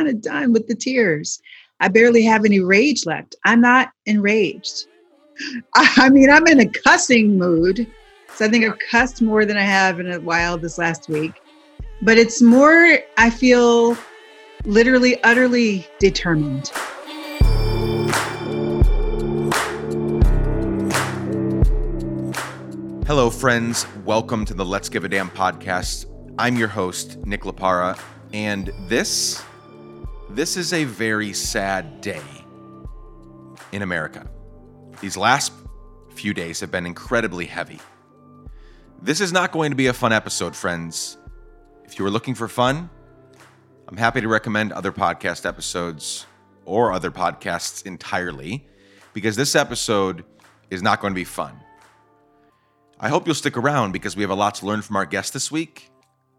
kind of done with the tears. I barely have any rage left. I'm not enraged. I mean, I'm in a cussing mood. So I think I've cussed more than I have in a while this last week. But it's more, I feel literally, utterly determined. Hello, friends. Welcome to the Let's Give a Damn podcast. I'm your host, Nick Laparra, and this this is a very sad day in America. These last few days have been incredibly heavy. This is not going to be a fun episode, friends. If you are looking for fun, I'm happy to recommend other podcast episodes or other podcasts entirely because this episode is not going to be fun. I hope you'll stick around because we have a lot to learn from our guest this week.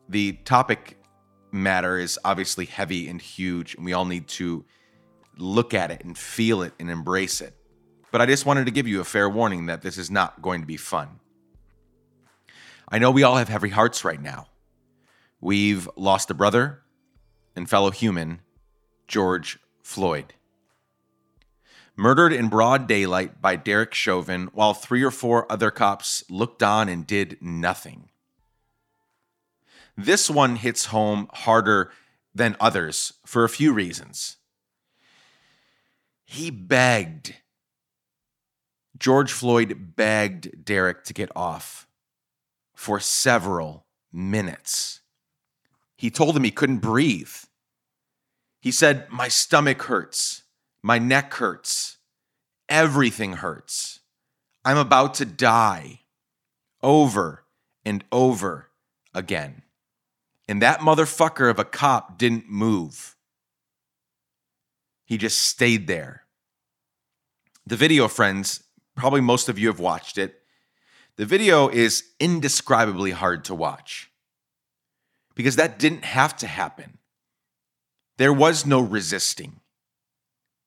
The topic matter is obviously heavy and huge, and we all need to look at it and feel it and embrace it. But I just wanted to give you a fair warning that this is not going to be fun. I know we all have heavy hearts right now. We've lost a brother and fellow human, George Floyd murdered in broad daylight by Derek Chauvin while three or four other cops looked on and did nothing. This one hits home harder than others for a few reasons. He begged, George Floyd begged Derek to get off for several minutes. He told him he couldn't breathe. He said, My stomach hurts. My neck hurts. Everything hurts. I'm about to die over and over again. And that motherfucker of a cop didn't move. He just stayed there. The video, friends, probably most of you have watched it. The video is indescribably hard to watch because that didn't have to happen. There was no resisting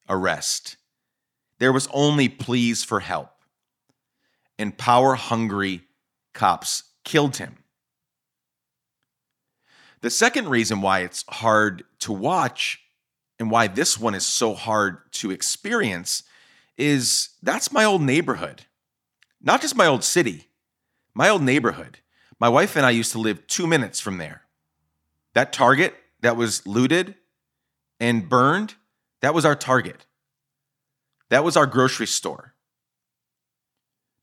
arrest. There was only pleas for help. And power hungry cops killed him. The second reason why it's hard to watch and why this one is so hard to experience is that's my old neighborhood. Not just my old city, my old neighborhood. My wife and I used to live two minutes from there. That target that was looted and burned, that was our target. That was our grocery store.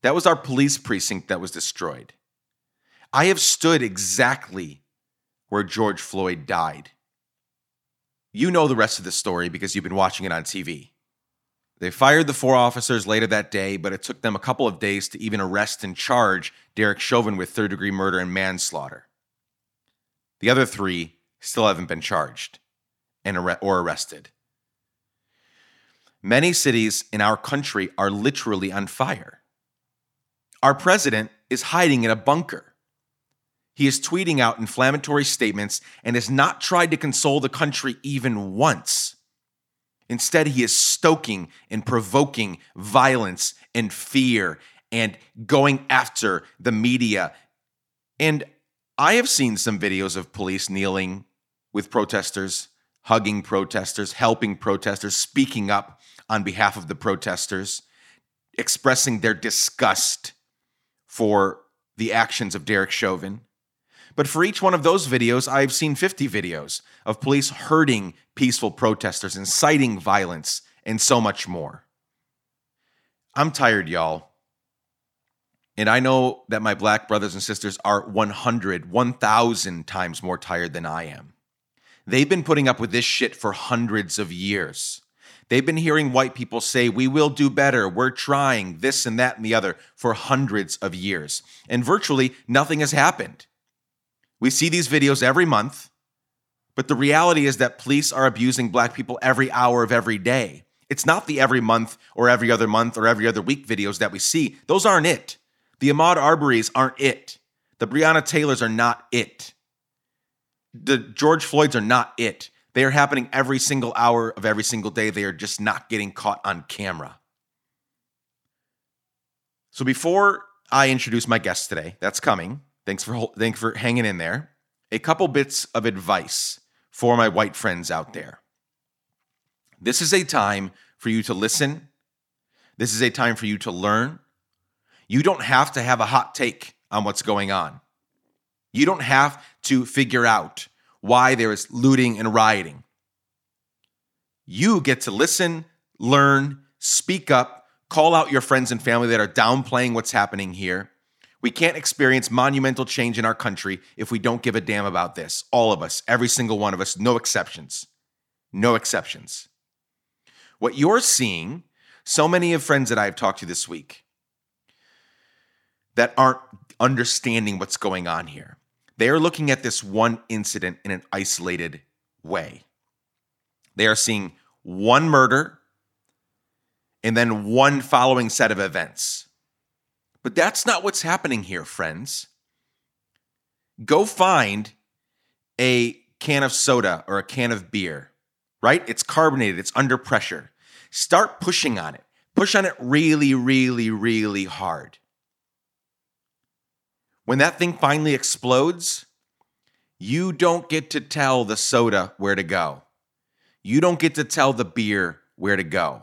That was our police precinct that was destroyed. I have stood exactly where George Floyd died. You know the rest of the story because you've been watching it on TV. They fired the four officers later that day, but it took them a couple of days to even arrest and charge Derek Chauvin with third degree murder and manslaughter. The other three still haven't been charged and or arrested. Many cities in our country are literally on fire. Our president is hiding in a bunker. He is tweeting out inflammatory statements and has not tried to console the country even once. Instead, he is stoking and provoking violence and fear and going after the media. And I have seen some videos of police kneeling with protesters, hugging protesters, helping protesters, speaking up on behalf of the protesters, expressing their disgust for the actions of Derek Chauvin. But for each one of those videos, I've seen 50 videos of police hurting peaceful protesters, inciting violence, and so much more. I'm tired, y'all. And I know that my black brothers and sisters are 100, 1,000 times more tired than I am. They've been putting up with this shit for hundreds of years. They've been hearing white people say, we will do better, we're trying, this and that and the other for hundreds of years. And virtually nothing has happened. We see these videos every month, but the reality is that police are abusing black people every hour of every day. It's not the every month or every other month or every other week videos that we see. Those aren't it. The Ahmaud Arbery's aren't it. The Breonna Taylors are not it. The George Floyds are not it. They are happening every single hour of every single day. They are just not getting caught on camera. So before I introduce my guest today, that's coming. Thanks for thanks for hanging in there. A couple bits of advice for my white friends out there. This is a time for you to listen. This is a time for you to learn. You don't have to have a hot take on what's going on. You don't have to figure out why there is looting and rioting. You get to listen, learn, speak up, call out your friends and family that are downplaying what's happening here. We can't experience monumental change in our country if we don't give a damn about this. All of us, every single one of us, no exceptions. No exceptions. What you're seeing, so many of friends that I've talked to this week that aren't understanding what's going on here. They are looking at this one incident in an isolated way. They are seeing one murder and then one following set of events. But that's not what's happening here, friends. Go find a can of soda or a can of beer, right? It's carbonated, it's under pressure. Start pushing on it. Push on it really, really, really hard. When that thing finally explodes, you don't get to tell the soda where to go. You don't get to tell the beer where to go.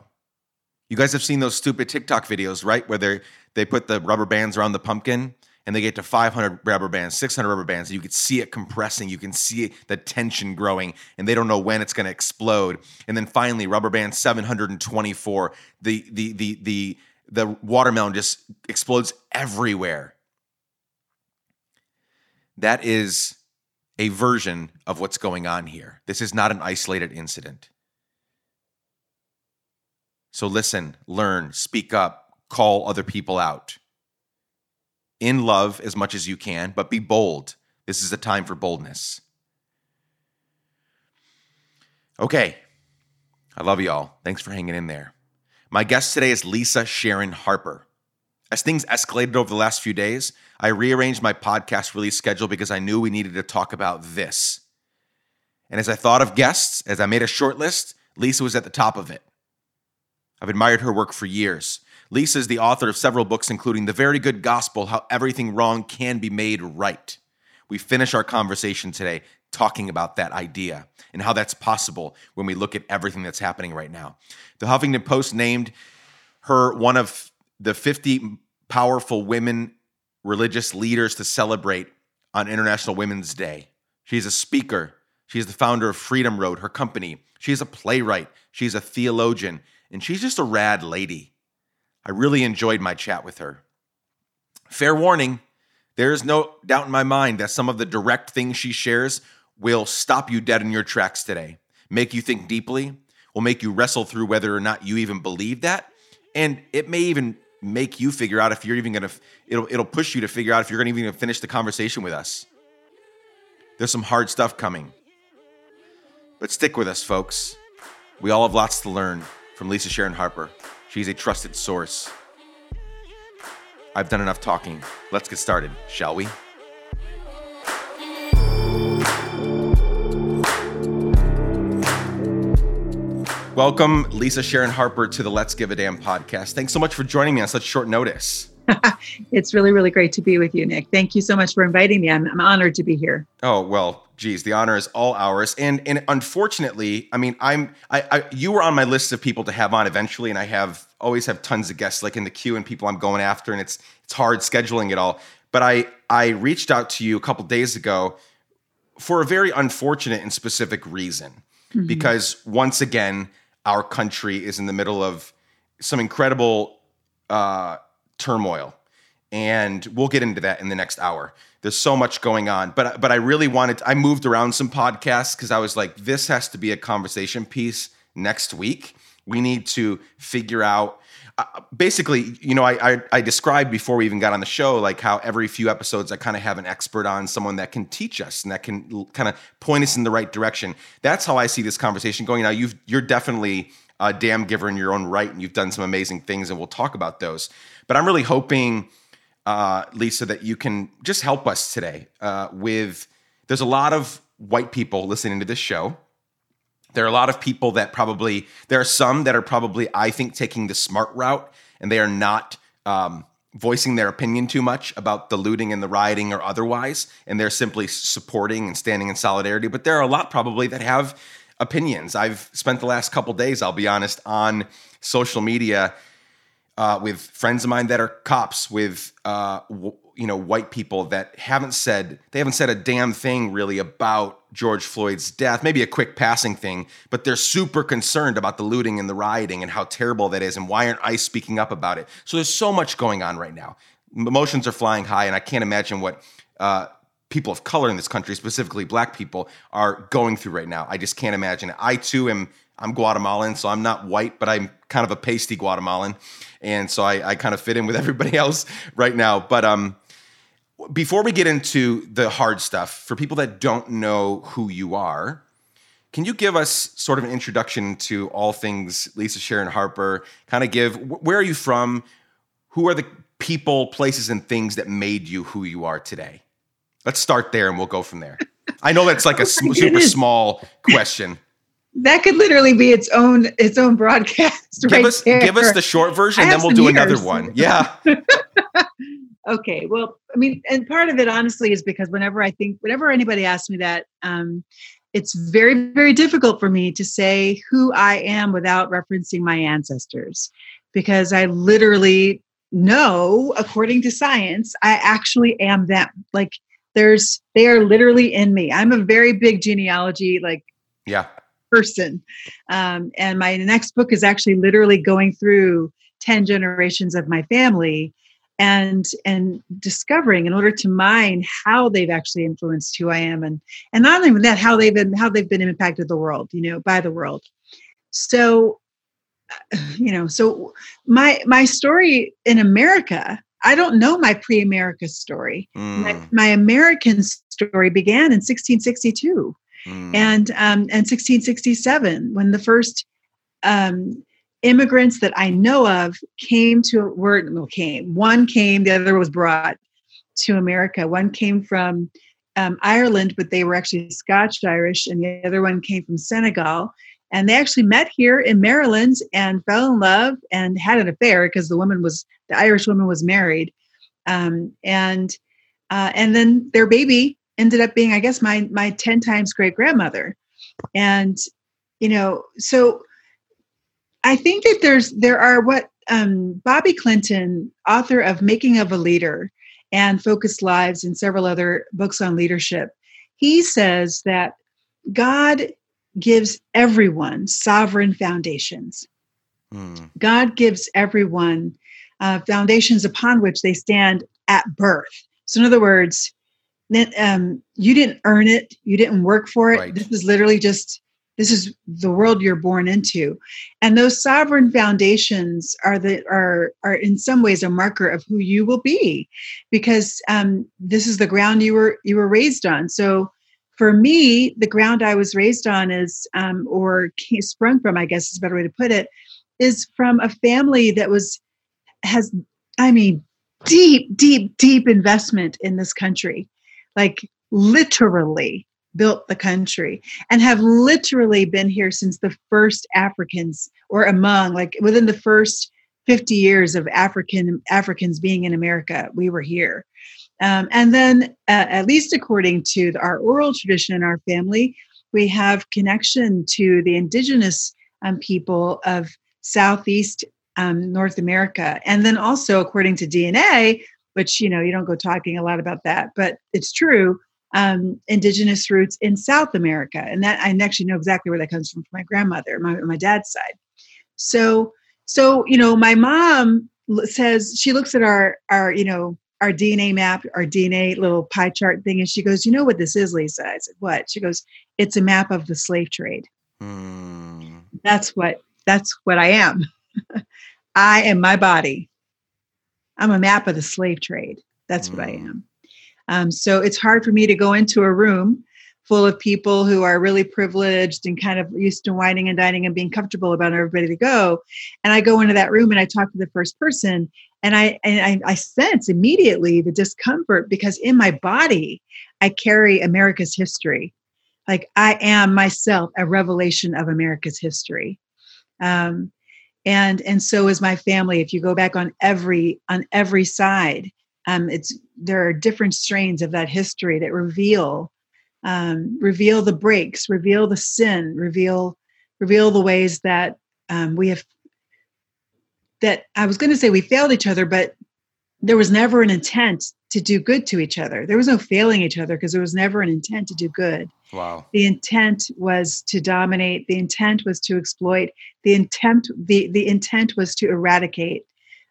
You guys have seen those stupid TikTok videos, right? Where they they put the rubber bands around the pumpkin and they get to 500 rubber bands, 600 rubber bands, and you can see it compressing. You can see the tension growing, and they don't know when it's going to explode. And then finally, rubber band 724, the the the the the watermelon just explodes everywhere. That is a version of what's going on here. This is not an isolated incident. So listen, learn, speak up, call other people out. In love as much as you can, but be bold. This is a time for boldness. Okay. I love y'all. Thanks for hanging in there. My guest today is Lisa Sharon Harper. As things escalated over the last few days, I rearranged my podcast release schedule because I knew we needed to talk about this. And as I thought of guests, as I made a short list, Lisa was at the top of it. I've admired her work for years. Lisa is the author of several books, including The Very Good Gospel How Everything Wrong Can Be Made Right. We finish our conversation today talking about that idea and how that's possible when we look at everything that's happening right now. The Huffington Post named her one of the 50 powerful women religious leaders to celebrate on International Women's Day. She's a speaker. She's the founder of Freedom Road, her company. She's a playwright. She's a theologian. And she's just a rad lady. I really enjoyed my chat with her. Fair warning there is no doubt in my mind that some of the direct things she shares will stop you dead in your tracks today, make you think deeply, will make you wrestle through whether or not you even believe that. And it may even make you figure out if you're even gonna it'll it'll push you to figure out if you're gonna even finish the conversation with us. There's some hard stuff coming. But stick with us, folks. We all have lots to learn from Lisa Sharon Harper. She's a trusted source. I've done enough talking. Let's get started, shall we? Welcome, Lisa Sharon Harper, to the Let's Give a Damn podcast. Thanks so much for joining me on such short notice. it's really, really great to be with you, Nick. Thank you so much for inviting me. I'm, I'm honored to be here. Oh, well, geez, the honor is all ours. And and unfortunately, I mean, I'm I, I you were on my list of people to have on eventually, and I have always have tons of guests like in the queue and people I'm going after, and it's it's hard scheduling it all. But I I reached out to you a couple days ago for a very unfortunate and specific reason. Mm-hmm. Because once again, our country is in the middle of some incredible uh, turmoil, and we'll get into that in the next hour. There's so much going on, but but I really wanted. I moved around some podcasts because I was like, this has to be a conversation piece next week. We need to figure out. Uh, basically, you know, I, I, I described before we even got on the show, like how every few episodes I kind of have an expert on, someone that can teach us and that can kind of point us in the right direction. That's how I see this conversation going. Now, you've you're definitely a damn giver in your own right, and you've done some amazing things, and we'll talk about those. But I'm really hoping, uh, Lisa, that you can just help us today uh, with. There's a lot of white people listening to this show there are a lot of people that probably, there are some that are probably, I think, taking the smart route and they are not um, voicing their opinion too much about the looting and the rioting or otherwise. And they're simply supporting and standing in solidarity. But there are a lot probably that have opinions. I've spent the last couple days, I'll be honest, on social media uh, with friends of mine that are cops, with uh, w- you know white people that haven't said they haven't said a damn thing really about George Floyd's death. Maybe a quick passing thing, but they're super concerned about the looting and the rioting and how terrible that is, and why aren't I speaking up about it? So there's so much going on right now. Emotions are flying high, and I can't imagine what. Uh, people of color in this country, specifically black people, are going through right now. I just can't imagine it. I too am I'm Guatemalan, so I'm not white, but I'm kind of a pasty Guatemalan. And so I, I kind of fit in with everybody else right now. But um before we get into the hard stuff, for people that don't know who you are, can you give us sort of an introduction to all things Lisa Sharon Harper? Kind of give where are you from? Who are the people, places, and things that made you who you are today? Let's start there and we'll go from there. I know that's like a oh super small question. That could literally be its own its own broadcast. Give right us there. give us the short version, then we'll do years. another one. Yeah. okay. Well, I mean, and part of it honestly is because whenever I think, whenever anybody asks me that, um, it's very very difficult for me to say who I am without referencing my ancestors, because I literally know, according to science, I actually am them. Like there's they are literally in me i'm a very big genealogy like yeah person um, and my next book is actually literally going through 10 generations of my family and and discovering in order to mine how they've actually influenced who i am and and not even that how they've been how they've been impacted the world you know by the world so you know so my my story in america I don't know my pre America story. Mm. My, my, American story began in 1662 mm. and, um, and 1667 when the first um, immigrants that I know of came to, were, well, came. One came, the other was brought to America. One came from um, Ireland, but they were actually Scotch Irish, and the other one came from Senegal. And they actually met here in Maryland and fell in love and had an affair because the woman was the Irish woman was married, um, and uh, and then their baby ended up being, I guess, my my ten times great grandmother, and you know, so I think that there's there are what um, Bobby Clinton, author of Making of a Leader and Focused Lives and several other books on leadership, he says that God gives everyone sovereign foundations. Mm. God gives everyone uh, foundations upon which they stand at birth. So, in other words, um, you didn't earn it, you didn't work for it. Right. This is literally just this is the world you're born into, and those sovereign foundations are the are are in some ways a marker of who you will be, because um, this is the ground you were you were raised on. So for me, the ground I was raised on is, um, or sprung from, I guess is a better way to put it, is from a family that was, has, I mean, deep, deep, deep investment in this country. Like literally built the country and have literally been here since the first Africans or among, like within the first 50 years of African Africans being in America, we were here. Um, and then, uh, at least according to our oral tradition in our family, we have connection to the indigenous um, people of Southeast um, North America. And then also, according to DNA, which, you know, you don't go talking a lot about that, but it's true, um, indigenous roots in South America. And that I actually know exactly where that comes from from my grandmother, my, my dad's side. So, so, you know, my mom says she looks at our, our, you know, our DNA map, our DNA little pie chart thing. And she goes, You know what this is, Lisa? I said, What? She goes, It's a map of the slave trade. Mm. That's what that's what I am. I am my body. I'm a map of the slave trade. That's mm. what I mm. am. Um, so it's hard for me to go into a room full of people who are really privileged and kind of used to wining and dining and being comfortable about everybody to go. And I go into that room and I talk to the first person and I and I, I sense immediately the discomfort because in my body I carry America's history. Like I am myself a revelation of America's history. Um, and and so is my family. If you go back on every on every side, um, it's there are different strains of that history that reveal um, reveal the breaks, reveal the sin, reveal reveal the ways that um, we have that I was going to say we failed each other, but there was never an intent to do good to each other. There was no failing each other because there was never an intent to do good. Wow. The intent was to dominate. The intent was to exploit. The intent the the intent was to eradicate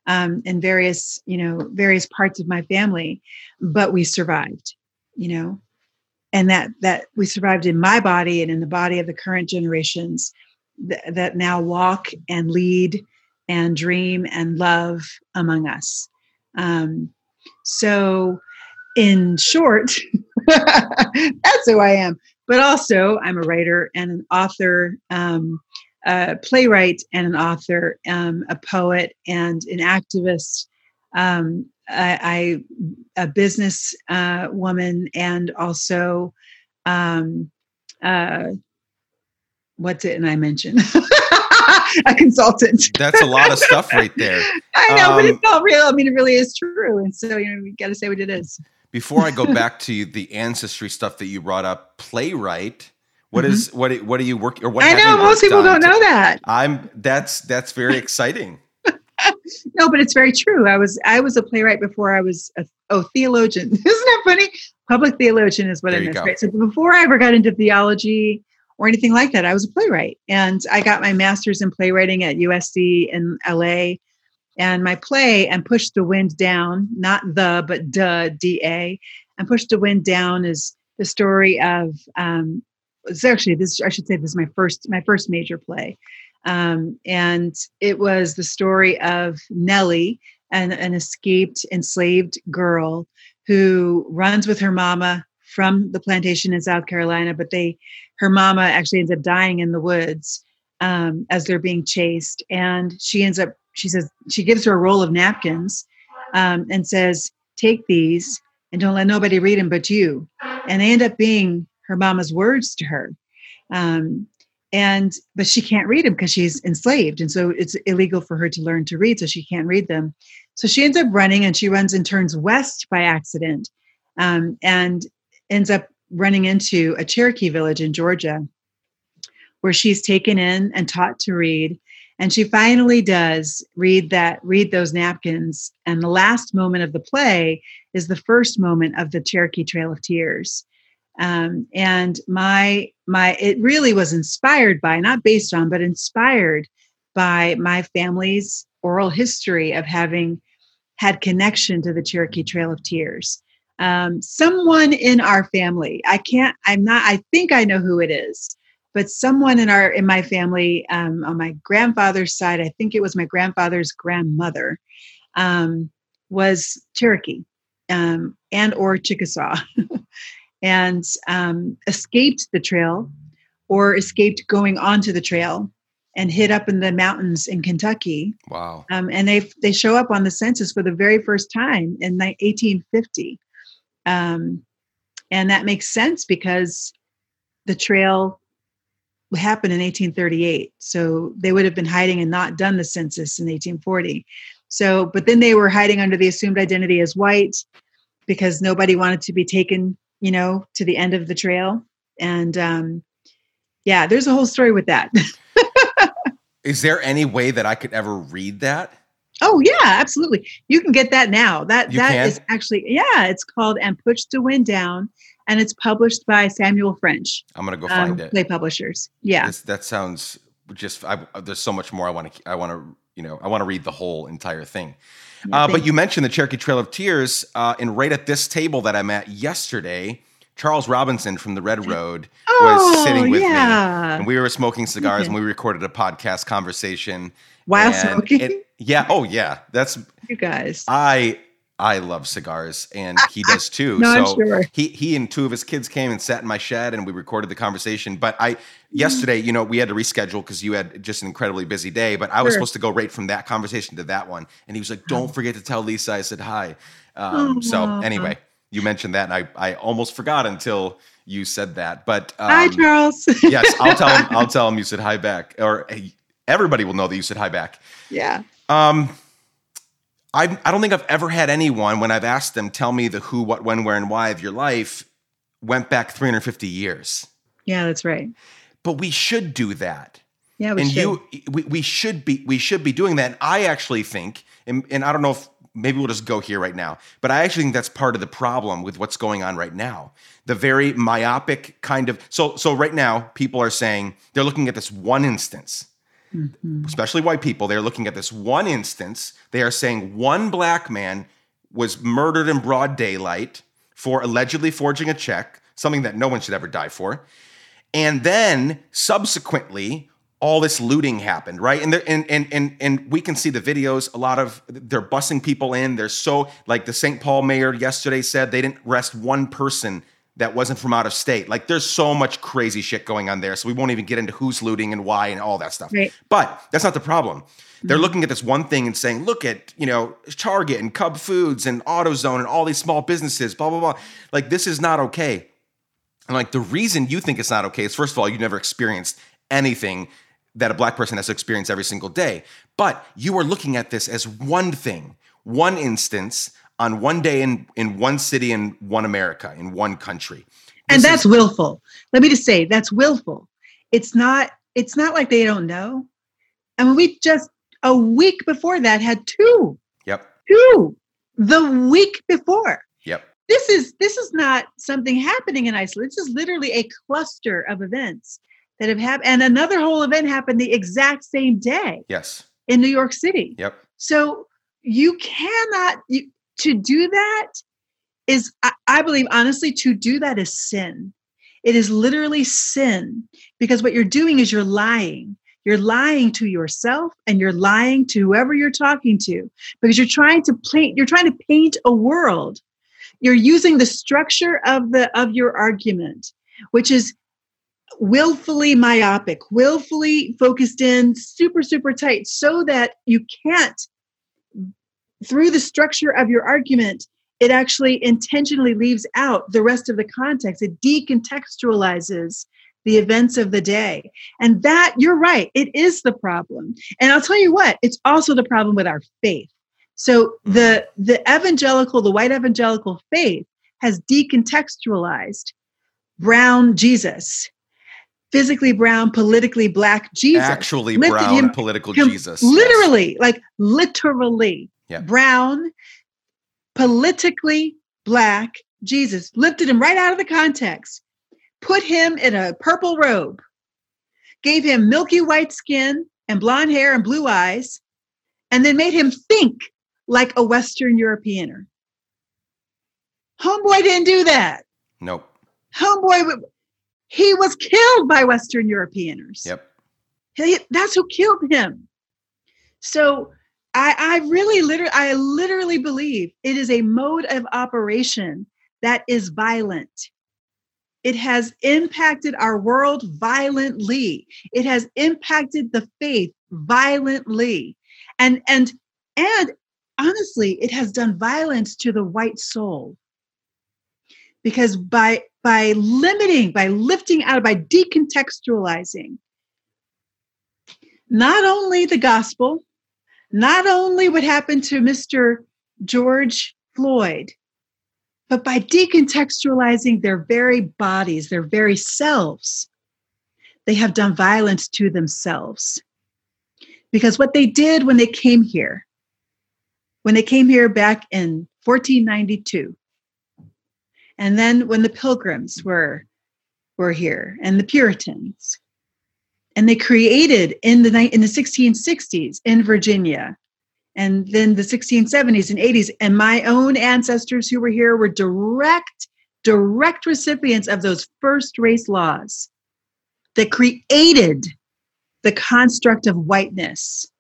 um, in various you know various parts of my family, but we survived. You know, and that that we survived in my body and in the body of the current generations th- that now walk and lead and dream and love among us. Um, so, in short, that's who I am. But also, I'm a writer and an author, um, a playwright and an author, um, a poet and an activist. Um, I, I, a business uh, woman and also um, uh, what's it? And I mentioned a consultant. That's a lot of stuff right there. I know, um, but it's not real. I mean, it really is true. And so, you know, we got to say what it is. Before I go back to the ancestry stuff that you brought up, playwright. What mm-hmm. is what? What are you working? Or what? I know most people don't know that. I'm. That's that's very exciting. no, but it's very true. I was I was a playwright before I was a oh theologian. Isn't that funny? Public theologian is what there I missed. Right. So before I ever got into theology or anything like that, I was a playwright, and I got my master's in playwriting at USC in LA. And my play and push the wind down, not the but the D A, and push the wind down is the story of. Um, it's actually this. I should say this is my first my first major play um, and it was the story of Nellie, an, an escaped enslaved girl who runs with her mama from the plantation in South Carolina, but they, her mama actually ends up dying in the woods um, as they're being chased, and she ends up. She says she gives her a roll of napkins um, and says, "Take these and don't let nobody read them but you." And they end up being her mama's words to her. Um, and but she can't read them because she's enslaved and so it's illegal for her to learn to read so she can't read them so she ends up running and she runs and turns west by accident um, and ends up running into a cherokee village in georgia where she's taken in and taught to read and she finally does read that read those napkins. And the last moment of the play is the first moment of the cherokee trail of tears. Um, and my my it really was inspired by not based on but inspired by my family's oral history of having had connection to the cherokee trail of tears. Um, someone in our family i can't i'm not i think i know who it is but someone in our in my family um, on my grandfather's side i think it was my grandfather's grandmother um, was cherokee um, and or chickasaw and um, escaped the trail or escaped going onto the trail and hid up in the mountains in Kentucky. Wow. Um, and they they show up on the census for the very first time in 1850. Um, and that makes sense because the trail happened in 1838. So they would have been hiding and not done the census in 1840. So, but then they were hiding under the assumed identity as white because nobody wanted to be taken you know, to the end of the trail. And um, yeah, there's a whole story with that. Is there any way that I could ever read that? Oh yeah, absolutely. You can get that now. That you that can? is actually yeah. It's called "And Push the Wind Down," and it's published by Samuel French. I'm gonna go find um, it. Play publishers. Yeah, this, that sounds just. I, there's so much more I want to. I want to. You know, I want to read the whole entire thing. Uh, but you mentioned the Cherokee Trail of Tears, uh, and right at this table that I'm at yesterday, Charles Robinson from the Red Road oh, was sitting with yeah. me, and we were smoking cigars, and we recorded a podcast conversation. While smoking, it, yeah, oh yeah, that's you guys. I I love cigars, and he does too. no, so sure. he he and two of his kids came and sat in my shed, and we recorded the conversation. But I yesterday, you know, we had to reschedule because you had just an incredibly busy day. But I was supposed to go right from that conversation to that one, and he was like, "Don't oh. forget to tell Lisa I said hi." Um, so anyway, you mentioned that, and I I almost forgot until you said that. But um, hi, Charles. yes, I'll tell him. I'll tell him you said hi back, or hey, everybody will know that you said hi back. Yeah. Um. I, I don't think I've ever had anyone when I've asked them tell me the who, what, when, where, and why of your life went back 350 years. Yeah, that's right. But we should do that. Yeah, we and should. you we, we should be we should be doing that. And I actually think, and, and I don't know if maybe we'll just go here right now, but I actually think that's part of the problem with what's going on right now. The very myopic kind of so so right now, people are saying they're looking at this one instance. Mhm. Especially white people, they're looking at this one instance. They are saying one black man was murdered in broad daylight for allegedly forging a check, something that no one should ever die for. And then subsequently, all this looting happened, right? And, and and and and we can see the videos. A lot of they're bussing people in. They're so like the St. Paul mayor yesterday said they didn't arrest one person that wasn't from out of state. Like there's so much crazy shit going on there. So we won't even get into who's looting and why and all that stuff. Right. But that's not the problem. They're Mhm. looking at this one thing and saying, look at, you know, Target and Cub Foods and AutoZone and all these small businesses, blah, blah, blah. Like, this is not okay. And like, the reason you think it's not okay is, first of all, you never experienced anything that a black person has to experience every single day. But you are looking at this as one thing, one instance on one day in, in one city in one America, in one country. and that's is- willful. Let me just say that's willful. It's not. It's not like they don't know. I mean, we just a week before that had two, Yep. two, the week before. Yep. This is this is not something happening in Iceland. This is literally a cluster of events that have happened, and another whole event happened the exact same day Yes. in New York City. Yep. So you cannot you, to do that is I, believe honestly to do that is sin. It is literally sin because what you're doing is you're lying. You're lying to yourself and you're lying to whoever you're talking to because you're trying to paint you're trying to paint a world. You're using the structure of the of your argument which is willfully myopic, willfully focused in, super, super tight, so that you can't, through the structure of your argument, it actually intentionally leaves out the rest of the context. It decontextualizes the events of the day. And that, you're right, it is the problem. And I'll tell you what, it's also the problem with our faith. So the the evangelical, the white evangelical faith has decontextualized brown Jesus, physically brown, politically black Jesus. Actually, brown him political com- Jesus. Literally, like literally Yeah. brown, politically black Jesus. Lifted him right out of the context, put him in a purple robe, gave him milky white skin and blonde hair and blue eyes, and then made him think like a Western Europeaner. Homeboy didn't do that. Nope. Homeboy, he was killed by Western Europeaners. Yep. He- that's who killed him. So I, I really literally I literally believe it is a mode of operation that is violent. It has impacted our world violently. It has impacted the faith violently. And and and honestly, it has done violence to the white soul. Because by by limiting, by lifting out, by decontextualizing, not only the gospel, not only what happened to Mr. George Floyd, but by decontextualizing their very bodies, their very selves, they have done violence to themselves. Because what they did when they came here, when they came here back in 1492, and then when the pilgrims were, were here and the Puritans, and they created in the in the 1660s in Virginia. And then the 1670s and 80s and my own ancestors who were here were direct direct recipients of those first race laws that created the construct of whiteness.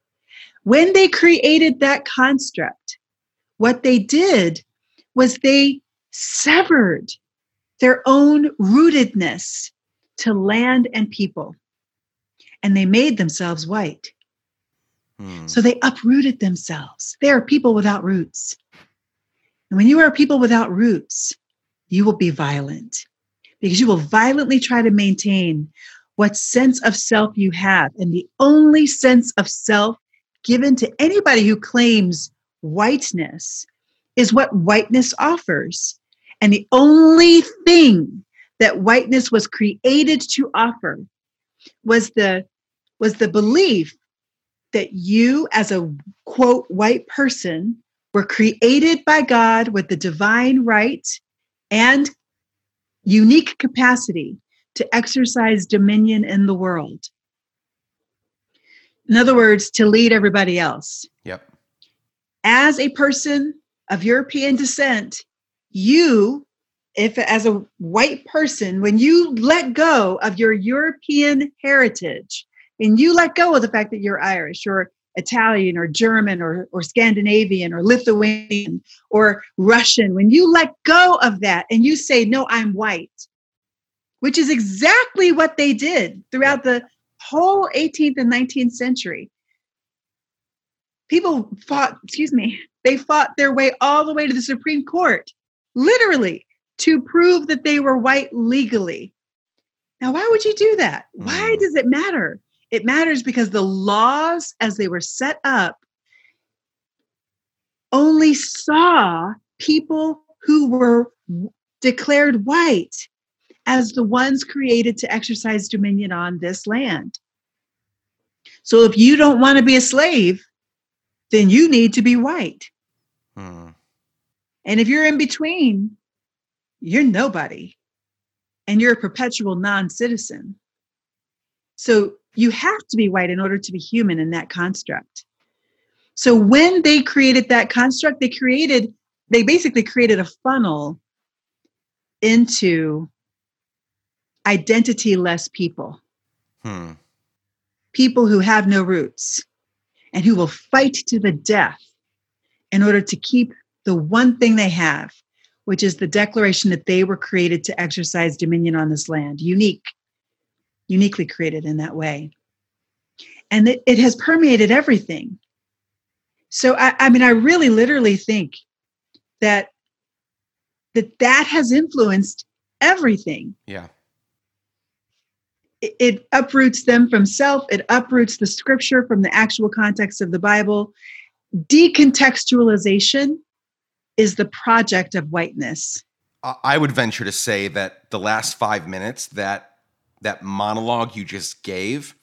When they created that construct what they did was they severed their own rootedness to land and people and they made themselves white. Hmm. So they uprooted themselves. They are people without roots. And when you are people without roots, you will be violent because you will violently try to maintain what sense of self you have. And the only sense of self given to anybody who claims whiteness is what whiteness offers. And the only thing that whiteness was created to offer was the was the belief that you as a quote white person were created by God with the divine right and unique capacity to exercise dominion in the world. In other words, to lead everybody else. Yep. As a person of European descent, you, if as a white person, when you let go of your European heritage and you let go of the fact that you're Irish or Italian or German or, or Scandinavian or Lithuanian or Russian, when you let go of that and you say, No, I'm white, which is exactly what they did throughout the whole 18th and 19th century. People fought, excuse me, they fought their way all the way to the Supreme Court, literally, to prove that they were white legally. Now, why would you do that? Why Mm. does it matter? It matters because the laws, as they were set up, only saw people who were declared white as the ones created to exercise dominion on this land. So if you don't want to be a slave, then you need to be white. Hmm. And if you're in between, you're nobody and you're a perpetual non citizen. So you have to be white in order to be human in that construct. So when they created that construct, they created, they basically created a funnel into identity less people, Hmm. people who have no roots and who will fight to the death in order to keep the one thing they have, which is the declaration that they were created to exercise dominion on this land, unique, uniquely created in that way. And it, it has permeated everything. So I, I mean, I really literally think that that that has influenced everything. Yeah. It, it uproots them from self. It uproots the scripture from the actual context of the Bible. Decontextualization is the project of whiteness. I- would venture to say that the last five minutes, that that monologue you just gave,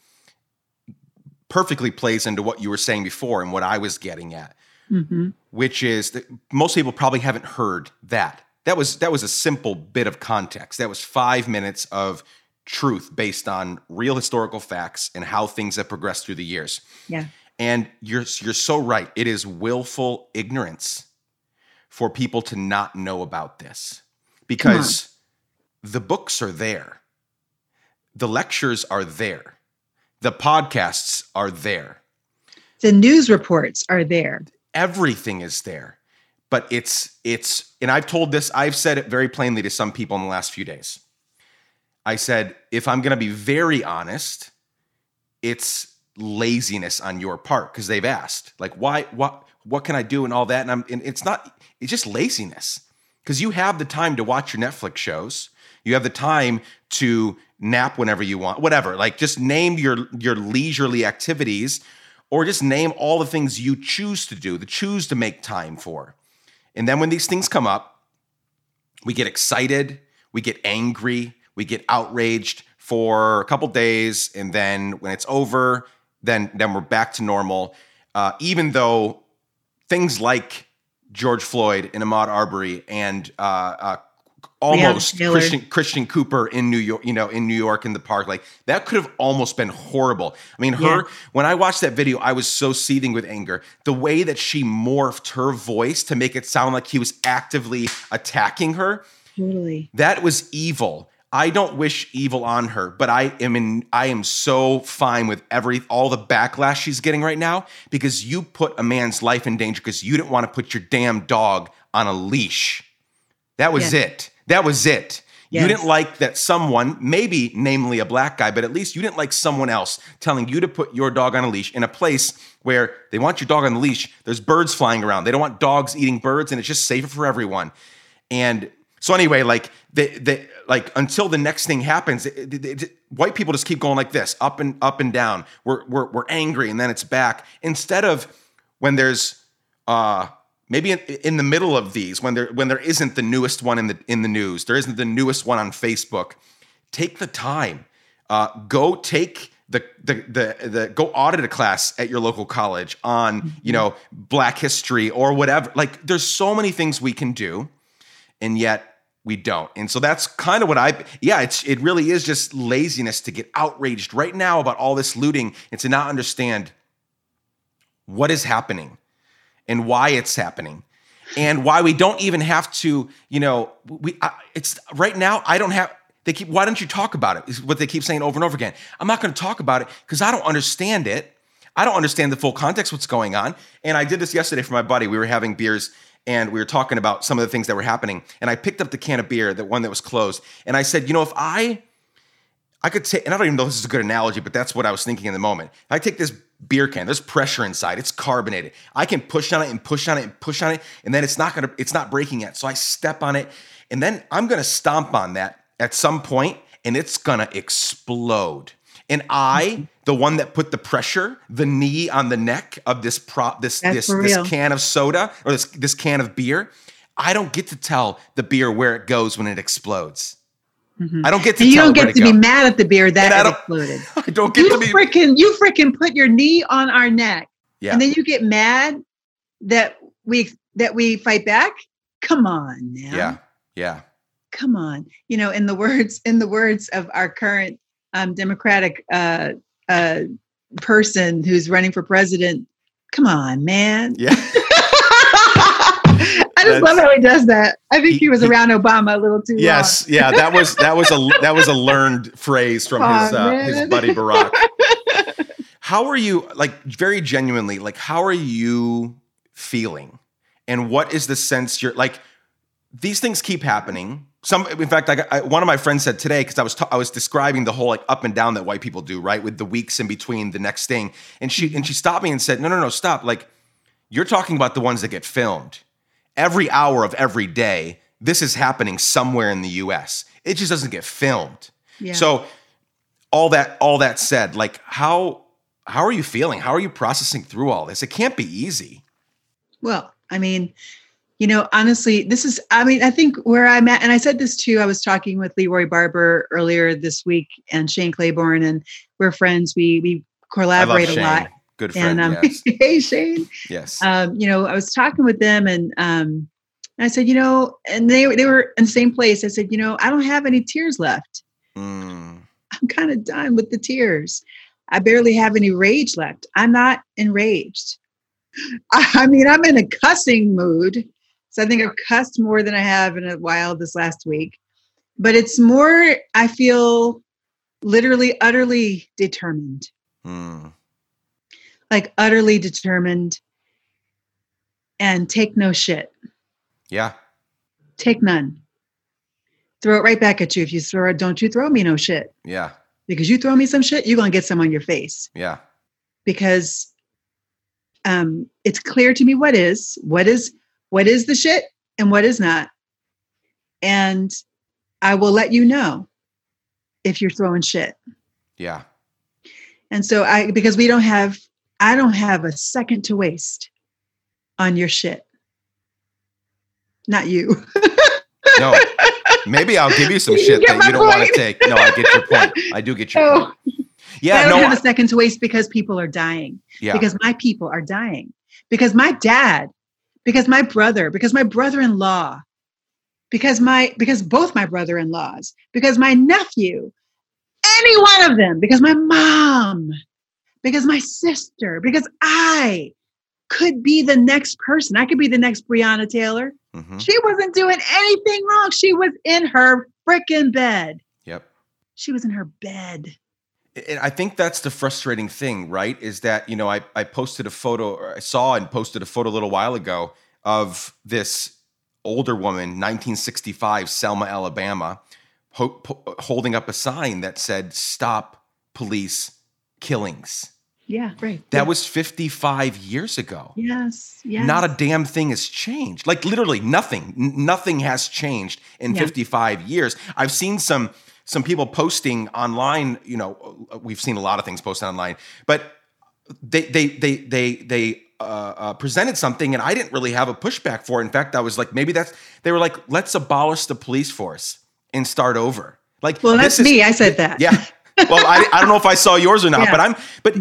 perfectly plays into what you were saying before and what I was getting at, Mhm. which is that most people probably haven't heard that. That was that was a simple bit of context. That was five minutes of truth based on real historical facts and how things have progressed through the years. Yeah. And you're you're so right. It is willful ignorance for people to not know about this because the books are there. The lectures are there. The podcasts are there. The news reports are there. Everything is there. But it's it's and I've told this I've said it very plainly to some people in the last few days. I said if I'm going to be very honest, it's laziness on your part because they've asked like why what what can I do and all that and I'm and it's not it's just laziness. Because you have the time to watch your Netflix shows. You have the time to nap whenever you want whatever. Like just name your your leisurely activities or just name all the things you choose to do the choose to make time for. And then when these things come up we get excited, we get angry, we get outraged for a couple days, and then when it's over, then then we're back to normal. Uh, even though things like George Floyd and Ahmaud Arbery and uh, uh, almost. Christian Christian Cooper in New York, you know, in New York in the park, like that could have almost been horrible. I mean, her Yeah. when I watched that video, I was so seething with anger. The way that she morphed her voice to make it sound like he was actively attacking her, Totally. that was evil. I don't wish evil on her, but I am in I am so fine with every all the backlash she's getting right now because you put a man's life in danger because you didn't want to put your damn dog on a leash. That was it. That was it. You didn't like that someone, maybe namely a black guy, but at least you didn't like someone else telling you to put your dog on a leash in a place where they want your dog on the leash. There's birds flying around. They don't want dogs eating birds, and it's just safer for everyone. And so anyway, like they, they like until the next thing happens, it- it- it- white people just keep going like this, up and up and down. We're we're we're angry, and then it's back. Instead of when there's uh maybe in, in the middle of these when there when there isn't the newest one in the in the news, there isn't the newest one on Facebook. Take the time. Uh, go take the, the the the go audit a class at your local college on you know Black history or whatever. Like there's so many things we can do, and yet we don't. And so that's kind of what I yeah, it's it really is just laziness to get outraged right now about all this looting and to not understand what is happening and why it's happening and why we don't even have to, you know, we I, it's right now I don't have they keep why don't you talk about it? Is what they keep saying over and over again. I'm not going to talk about it cuz I don't understand it. I don't understand the full context what's going on. And I did this yesterday for my buddy. We were having beers and we were talking about some of the things that were happening. And I picked up the can of beer, the one that was closed, and I said, you know, if I I could take, and I don't even know if this is a good analogy, but that's what I was thinking in the moment. If I take this beer can, there's pressure inside, it's carbonated. I can push on it and push on it and push on it, and then it's not gonna, it's not breaking yet. So I step on it, and then I'm gonna stomp on that at some point, and it's gonna explode. And I, the one that put the pressure, the knee on the neck of this prop, this That's this this can of soda or this this can of beer, I don't get to tell the beer where it goes when it explodes. Mm-hmm. I don't get to And you don't get to go. be mad at the beer that I exploded. I don't get You to be freaking you freaking put your knee on our neck. Yeah. And then you get mad that we that we fight back? Come on now. Yeah. Yeah. Come on. You know, in the words in the words of our current um, Democratic uh, uh, person who's running for president, come on, man. Yeah. I just love how he does that. I think He- was around Obama a little too Yes, yeah, that was that was a that was a learned phrase from his uh, his buddy Barack. How are you like very genuinely like how are you feeling? And what is the sense you're like these things keep happening. Some in fact I, I one of my friends said today cuz I was I was describing the whole like up and down that white people do, right? With the weeks in between the next thing. And she and she stopped me and said, "No, no, no, stop. Like you're talking about the ones that get filmed. Every hour of every day, this is happening somewhere in the US. It just doesn't get filmed. Yeah. So all that all that said, like how how are you feeling? How are you processing through all this? It can't be easy. Well, I mean, you know, honestly, this is, I mean, I think where I'm at, and I said this too, I was talking with Leroy Barber earlier this week and Shane Claiborne, and we're friends. We, we collaborate a lot. Good friend. And um, yes. hey, Shane, yes. um, you know, I was talking with them and, um, I said, you know, and they, they were in the same place. I said, you know, I don't have any tears left. Mm, I'm kind of done with the tears. I barely have any rage left. I'm not enraged. I, I mean, I'm in a cussing mood. So I think I've cussed more than I have in a while this last week. But it's more, I feel literally, utterly determined, mm, like utterly determined and take no shit, yeah. take none. Throw it right back at you. If you throw it, don't you throw me no shit. Yeah. Because you throw me some shit, you're going to get some on your face. Yeah. because um, it's clear to me what is what is what is the shit and what is not and i will let you know if you're throwing shit Yeah. and so i because we don't have i don't have a second to waste on your shit not you No. Maybe I'll give you some shit get that you don't want to take. No, I get your point. I do get your No. point. Yeah, I don't no. have I- a second to waste because people are dying yeah. because my people are dying because my dad because my brother because my brother-in-law because my because both my brother-in-laws because my nephew any one of them because my mom because my sister because i could be the next person. I could be the next breonna taylor. Mhm. she wasn't doing anything wrong. She was in her freaking bed. Yep. she was in her bed And I think that's the frustrating thing, right? Is that, you know, I, I posted a photo, or I saw and posted a photo a little while ago of this older woman, 1965, Selma, Alabama, ho- po- holding up a sign that said, Stop police killings. yeah right That was 55 years ago. yes yes Not a damn thing has changed. Like literally nothing. N- nothing has changed in Yeah. 55 years. I've seen some some people posting online, you know, we've seen a lot of things posted online, but they they they they they uh, uh, presented something, and I didn't really have a pushback for it. In fact, I was like, maybe that's they were like, let's abolish the police force and start over. Like, well, that's is, me. I said that. Yeah. well, I, I don't know if I saw yours or not, yeah. but I'm but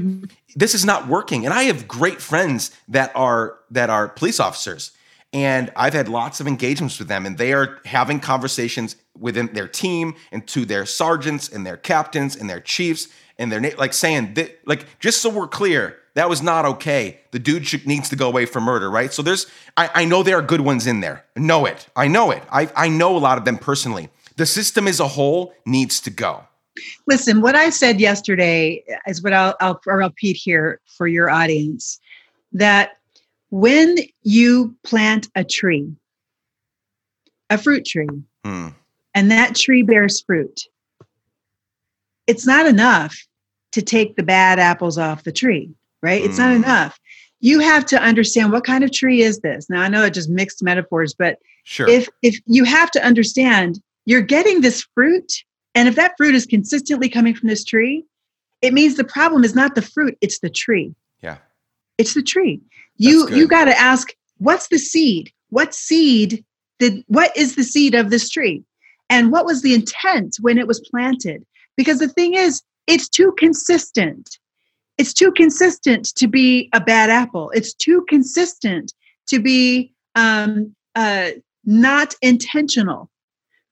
this is not working. And I have great friends that are that are police officers. And I've had lots of engagements with them, and they are having conversations within their team and to their sergeants and their captains and their chiefs and their like saying that like just so we're clear, that was not okay. The dude should, needs to go away for murder, right? So there's I, I know there are good ones in there. Know it. I know it. I I know a lot of them personally. The system as a whole needs to go. Listen, what I said yesterday is what I'll, I'll repeat here for your audience that when you plant a tree, a fruit tree, hmm. and that tree bears fruit, it's not enough to take the bad apples off the tree, right? It's not hmm. enough. You have to understand what kind of tree is this. Now I know it just mixed metaphors, but sure. if if you have to understand you're getting this fruit and if that fruit is consistently coming from this tree, it means the problem is not the fruit, it's the tree. Yeah. It's the tree. You you got to ask what's the seed? What seed did what is the seed of this tree? And what was the intent when it was planted? Because the thing is, it's too consistent. It's too consistent to be a bad apple. It's too consistent to be um, uh, not intentional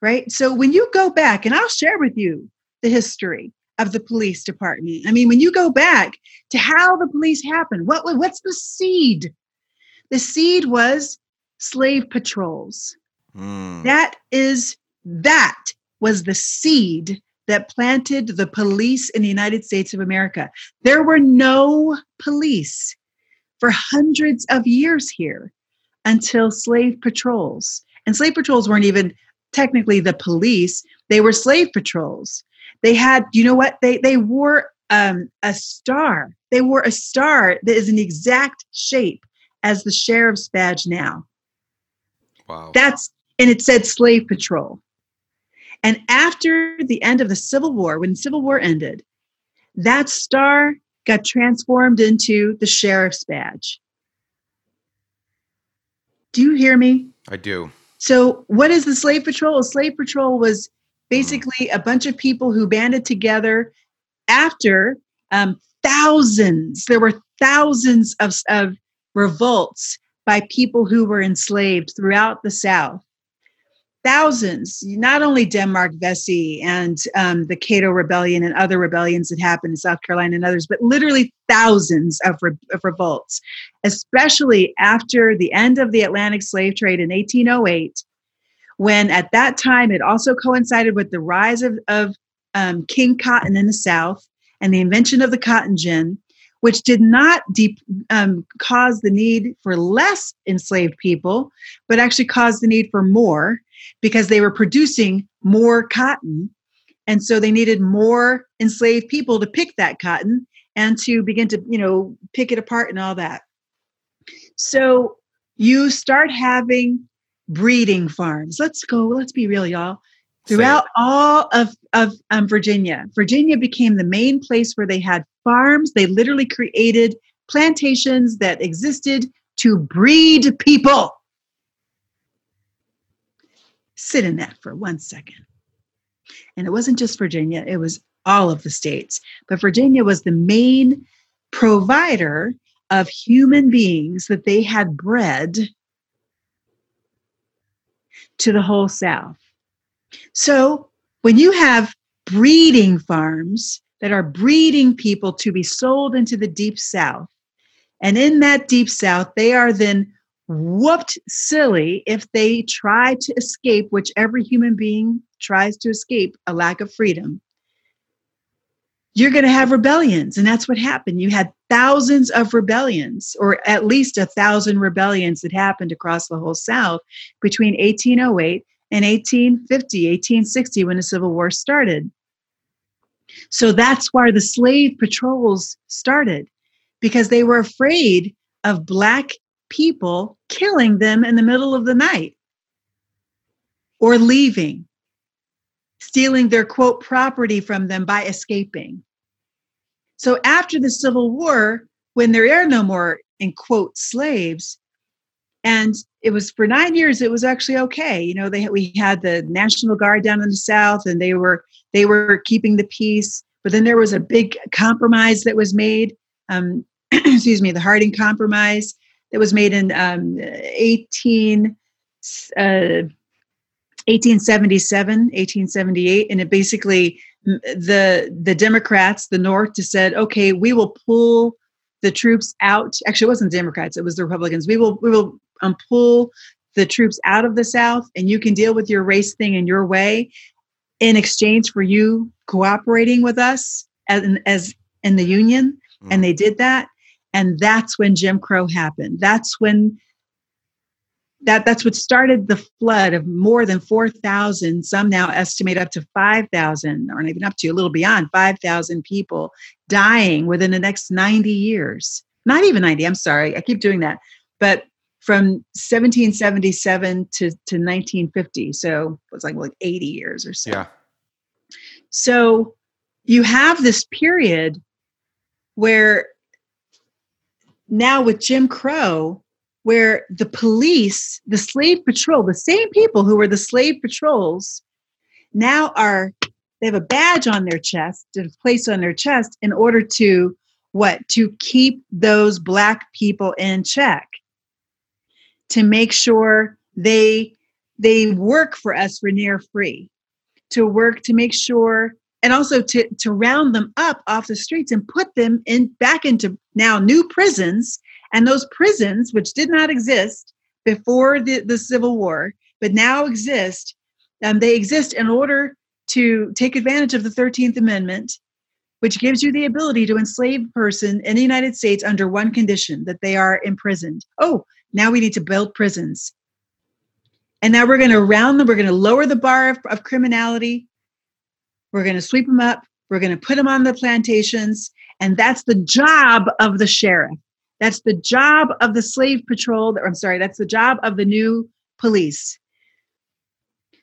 right? So when you go back, and I'll share with you the history of the police department. I mean, when you go back to how the police happened, what what's the seed? The seed was slave patrols. Mm. That is that was the seed that planted the police in the United States of America. There were no police for hundreds of years here until slave patrols. And slave patrols weren't even technically the police, they were slave patrols. They had, you know what? They they wore um, a star. They wore a star that is an exact shape as the sheriff's badge now. Wow. That's and it said slave patrol. And after the end of the Civil War, when Civil War ended, that star got transformed into the sheriff's badge. Do you hear me? I do. So, what is the Slave Patrol? A slave Patrol was basically a bunch of people who banded together after um, thousands, there were thousands of, of revolts by people who were enslaved throughout the South. Thousands, not only Denmark Vesey and um, the Cato Rebellion and other rebellions that happened in South Carolina and others, but literally thousands of, re- of revolts, especially after the end of the Atlantic slave trade in 1808, when at that time it also coincided with the rise of, of um, King Cotton in the South and the invention of the cotton gin which did not deep, um, cause the need for less enslaved people, but actually caused the need for more because they were producing more cotton. And so they needed more enslaved people to pick that cotton and to begin to, you know, pick it apart and all that. So you start having breeding farms. Let's go, let's be real, y'all. Throughout all of, of um, Virginia, Virginia became the main place where they had farms. They literally created plantations that existed to breed people. Sit in that for one second. And it wasn't just Virginia, it was all of the states. But Virginia was the main provider of human beings that they had bred to the whole South. So when you have breeding farms that are breeding people to be sold into the deep south, and in that deep south, they are then whooped silly if they try to escape, which every human being tries to escape a lack of freedom. You're going to have rebellions. And that's what happened. You had thousands of rebellions, or at least a thousand rebellions that happened across the whole South between 1808 and 1850, 1860, when the Civil War started. So that's why the slave patrols started, because they were afraid of Black people killing them in the middle of the night or leaving, stealing their quote property from them by escaping. So after the Civil War, when there are no more in quote slaves and it was for nine years it was actually okay. You know they we had the national guard down in the south and they were they were keeping the peace. But then there was a big compromise that was made um, excuse me the harding compromise that was made in um, 18 uh, 1877 1878 and it basically the the democrats the north just said okay we will pull the troops out. Actually it wasn't democrats it was the republicans. We will we will um, pull the troops out of the south and you can deal with your race thing in your way in exchange for you cooperating with us as, as in the union. Mm. and they did that and that's when jim crow happened. That's when that that's what started the flood of more than 4,000 some now estimate up to 5,000 or even up to a little beyond 5,000 people dying within the next 90 years. Not even 90 I'm sorry I keep doing that. But from 1777 to, to 1950 so it was like like 80 years or so. Yeah. So you have this period where now with Jim Crow where the police, the slave patrol, the same people who were the slave patrols, now are they have a badge on their chest, a place on their chest, in order to what to keep those black people in check, to make sure they they work for us for near free, to work to make sure and also to, to round them up off the streets and put them in back into now new prisons and those prisons, which did not exist before the, the Civil War, but now exist, um, they exist in order to take advantage of the 13th Amendment, which gives you the ability to enslave a person in the United States under one condition that they are imprisoned. Oh, now we need to build prisons. And now we're going to round them, we're going to lower the bar of, of criminality, we're going to sweep them up, we're going to put them on the plantations, and that's the job of the sheriff. That's the job of the slave patrol. I'm sorry, that's the job of the new police.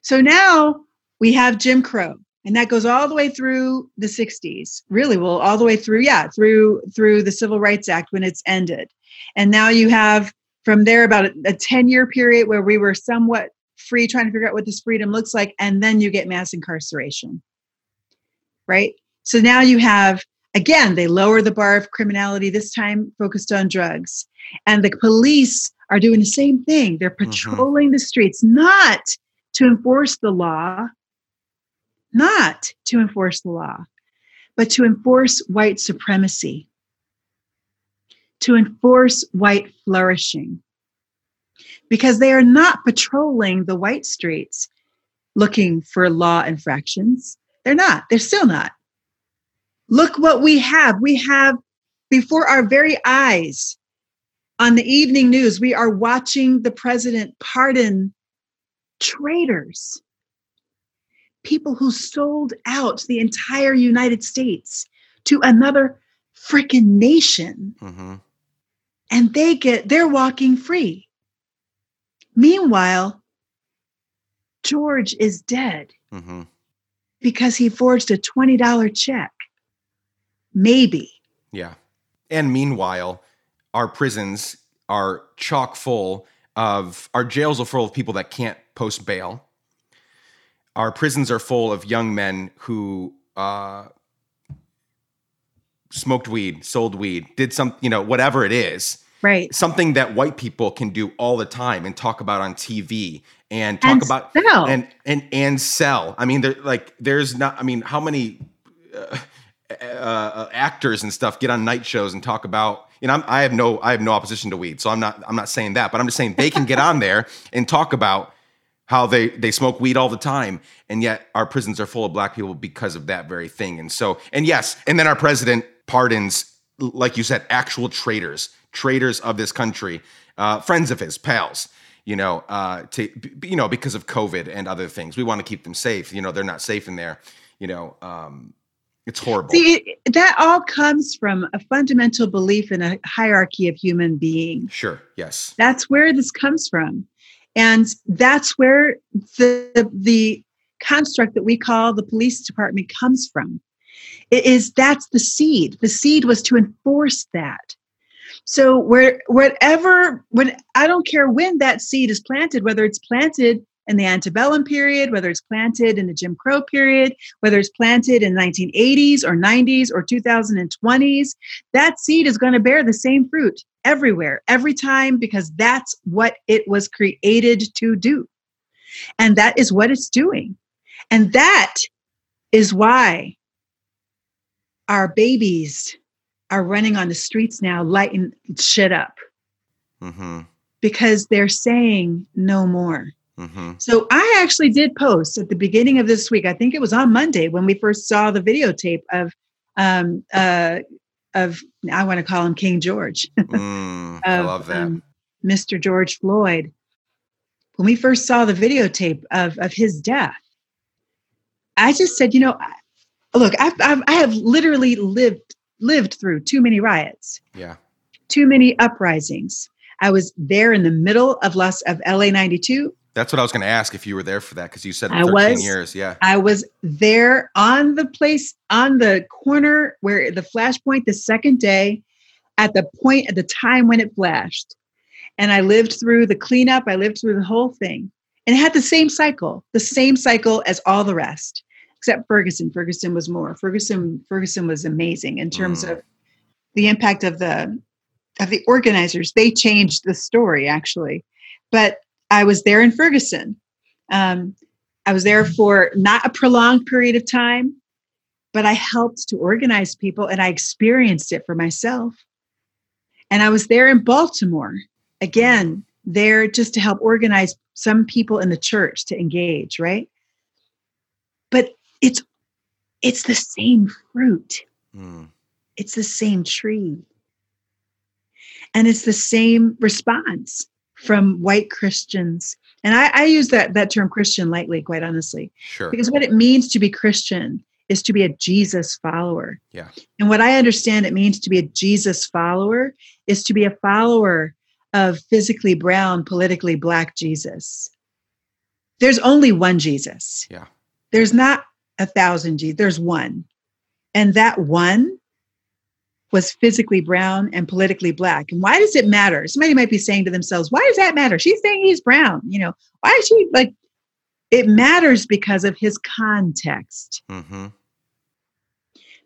So now we have Jim Crow, and that goes all the way through the 60s. Really, well, all the way through, yeah, through through the Civil Rights Act when it's ended. And now you have from there about a, a 10 year period where we were somewhat free trying to figure out what this freedom looks like and then you get mass incarceration right so now you have Again, they lower the bar of criminality, this time focused on drugs. And the police are doing the same thing. They're mm-hmm. patrolling mm-hmm. the streets, not to enforce the law, not to enforce the law, but to enforce white supremacy, to enforce white flourishing. Because they are not patrolling the white streets looking for law infractions. They're not. They're still not. Look what we have. We have before our very eyes on the evening news, we are watching the president pardon traitors, people who sold out the entire United States to another freaking nation. Mm-hmm. And they get, they're walking free. Meanwhile, George is dead mm-hmm. because he forged a $20 check. Maybe. Yeah. And meanwhile, our prisons are chock full of, our jails are full of people that can't post bail. Our prisons are full of young men who uh, smoked weed, sold weed, did some, you know, whatever it is. Right. Something that white people can do all the time and talk about on TV and talk and about sell. and and and sell. I mean, there like there's not. I mean, how many? Uh, uh, uh, actors and stuff get on night shows and talk about you know I'm, i have no i have no opposition to weed so i'm not i'm not saying that but i'm just saying they can get on there and talk about how they they smoke weed all the time and yet our prisons are full of black people because of that very thing and so and yes and then our president pardons like you said actual traitors traitors of this country uh, friends of his pals you know uh, to you know because of covid and other things. We want to keep them safe you know they're not safe in there you know um, it's horrible. See, that all comes from a fundamental belief in a hierarchy of human beings. Sure. Yes. That's where this comes from. And that's where the, the construct that we call the police department comes from. It is that's the seed. The seed was to enforce that. So where whatever when I don't care when that seed is planted, whether it's planted in the antebellum period, whether it's planted in the Jim Crow period, whether it's planted in 1980s or 90s or 2020s, that seed is going to bear the same fruit everywhere, every time, because that's what it was created to do. And that is what it's doing. And that is why our babies are running on the streets now, lighting shit up. Mm-hmm. Because they're saying no more. Mm-hmm. So I actually did post at the beginning of this week. I think it was on Monday when we first saw the videotape of um, uh, of I want to call him King George. mm, of, I love that, um, Mr. George Floyd. When we first saw the videotape of of his death, I just said, you know, look, I've, I've I have literally lived lived through too many riots. Yeah. Too many uprisings. I was there in the middle of Los of LA 92. That's what I was going to ask if you were there for that because you said 13 I was, years. Yeah. I was there on the place on the corner where the flashpoint the second day at the point at the time when it flashed. And I lived through the cleanup, I lived through the whole thing. And it had the same cycle, the same cycle as all the rest except Ferguson. Ferguson was more. Ferguson Ferguson was amazing in terms mm. of the impact of the of the organizers. They changed the story actually, but I was there in Ferguson. Um, I was there for not a prolonged period of time, but I helped to organize people and I experienced it for myself. And I was there in Baltimore again, there just to help organize some people in the church to engage, right? But it's it's the same fruit mm. it's the same tree and it's the same response from white christians. And i, I use that that term christian lightly quite honestly sure. because what it means to be christian is to be a jesus follower. Yeah. And what i understand it means to be a jesus follower is to be a follower of physically brown politically black jesus. There's only one jesus. Yeah. There's not a thousand G. There's one. And that one was physically brown and politically black. And why does it matter? Somebody might be saying to themselves, why does that matter? She's saying he's brown. You know, why is she like, it matters because of his context. Mm-hmm.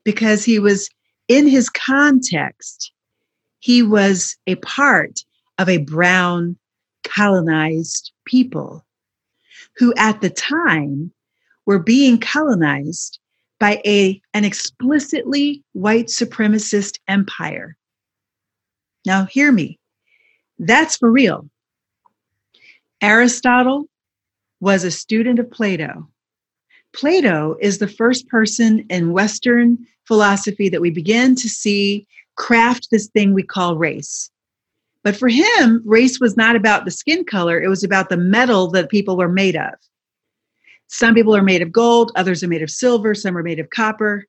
Because he was in his context, he was a part of a brown colonized people who at the time were being colonized by a, an explicitly white supremacist empire. Now, hear me. That's for real. Aristotle was a student of Plato. Plato is the first person in Western philosophy that we begin to see craft this thing we call race. But for him, race was not about the skin color, it was about the metal that people were made of. Some people are made of gold, others are made of silver, some are made of copper,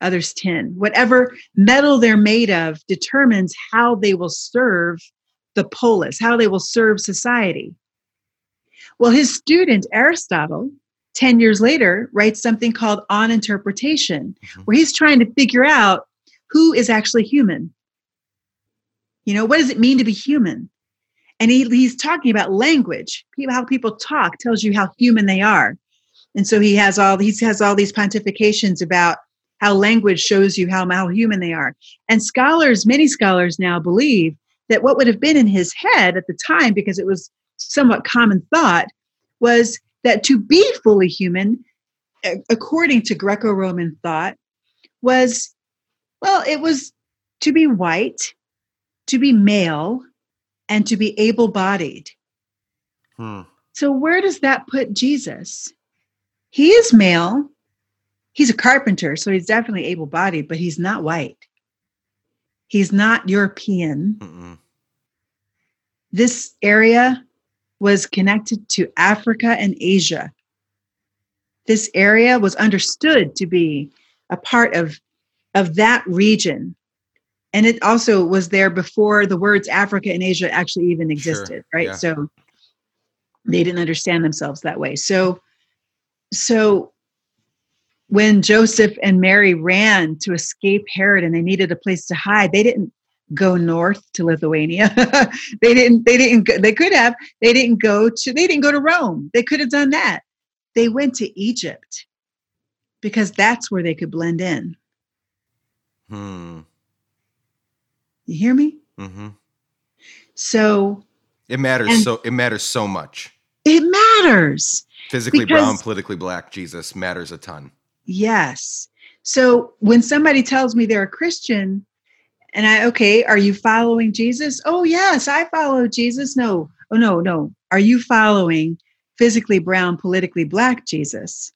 others tin. Whatever metal they're made of determines how they will serve the polis, how they will serve society. Well, his student, Aristotle, 10 years later, writes something called On Interpretation, mm-hmm. where he's trying to figure out who is actually human. You know, what does it mean to be human? And he, he's talking about language. How people talk tells you how human they are. And so he has all he has all these pontifications about how language shows you how, how human they are. And scholars, many scholars now believe that what would have been in his head at the time, because it was somewhat common thought, was that to be fully human, according to Greco Roman thought, was well, it was to be white, to be male, and to be able bodied. Hmm. So, where does that put Jesus? He is male. He's a carpenter, so he's definitely able bodied, but he's not white. He's not European. Mm-mm. This area was connected to Africa and Asia. This area was understood to be a part of, of that region. And it also was there before the words Africa and Asia actually even existed, sure. right? Yeah. So they didn't understand themselves that way. So so when Joseph and Mary ran to escape Herod and they needed a place to hide, they didn't go north to Lithuania. they didn't they didn't go, they could have they didn't go to they didn't go to Rome. They could have done that. They went to Egypt because that's where they could blend in. Hmm. You hear me? Mm-hmm. So It matters so it matters so much. it matters. Physically Because- brown, politically black, Jesus matters a ton. Yes. So when somebody tells me they're a Christian, and I, okay, are you following Jesus? Oh, yes, I follow Jesus. No, oh, no, no. Are you following physically brown, politically black Jesus?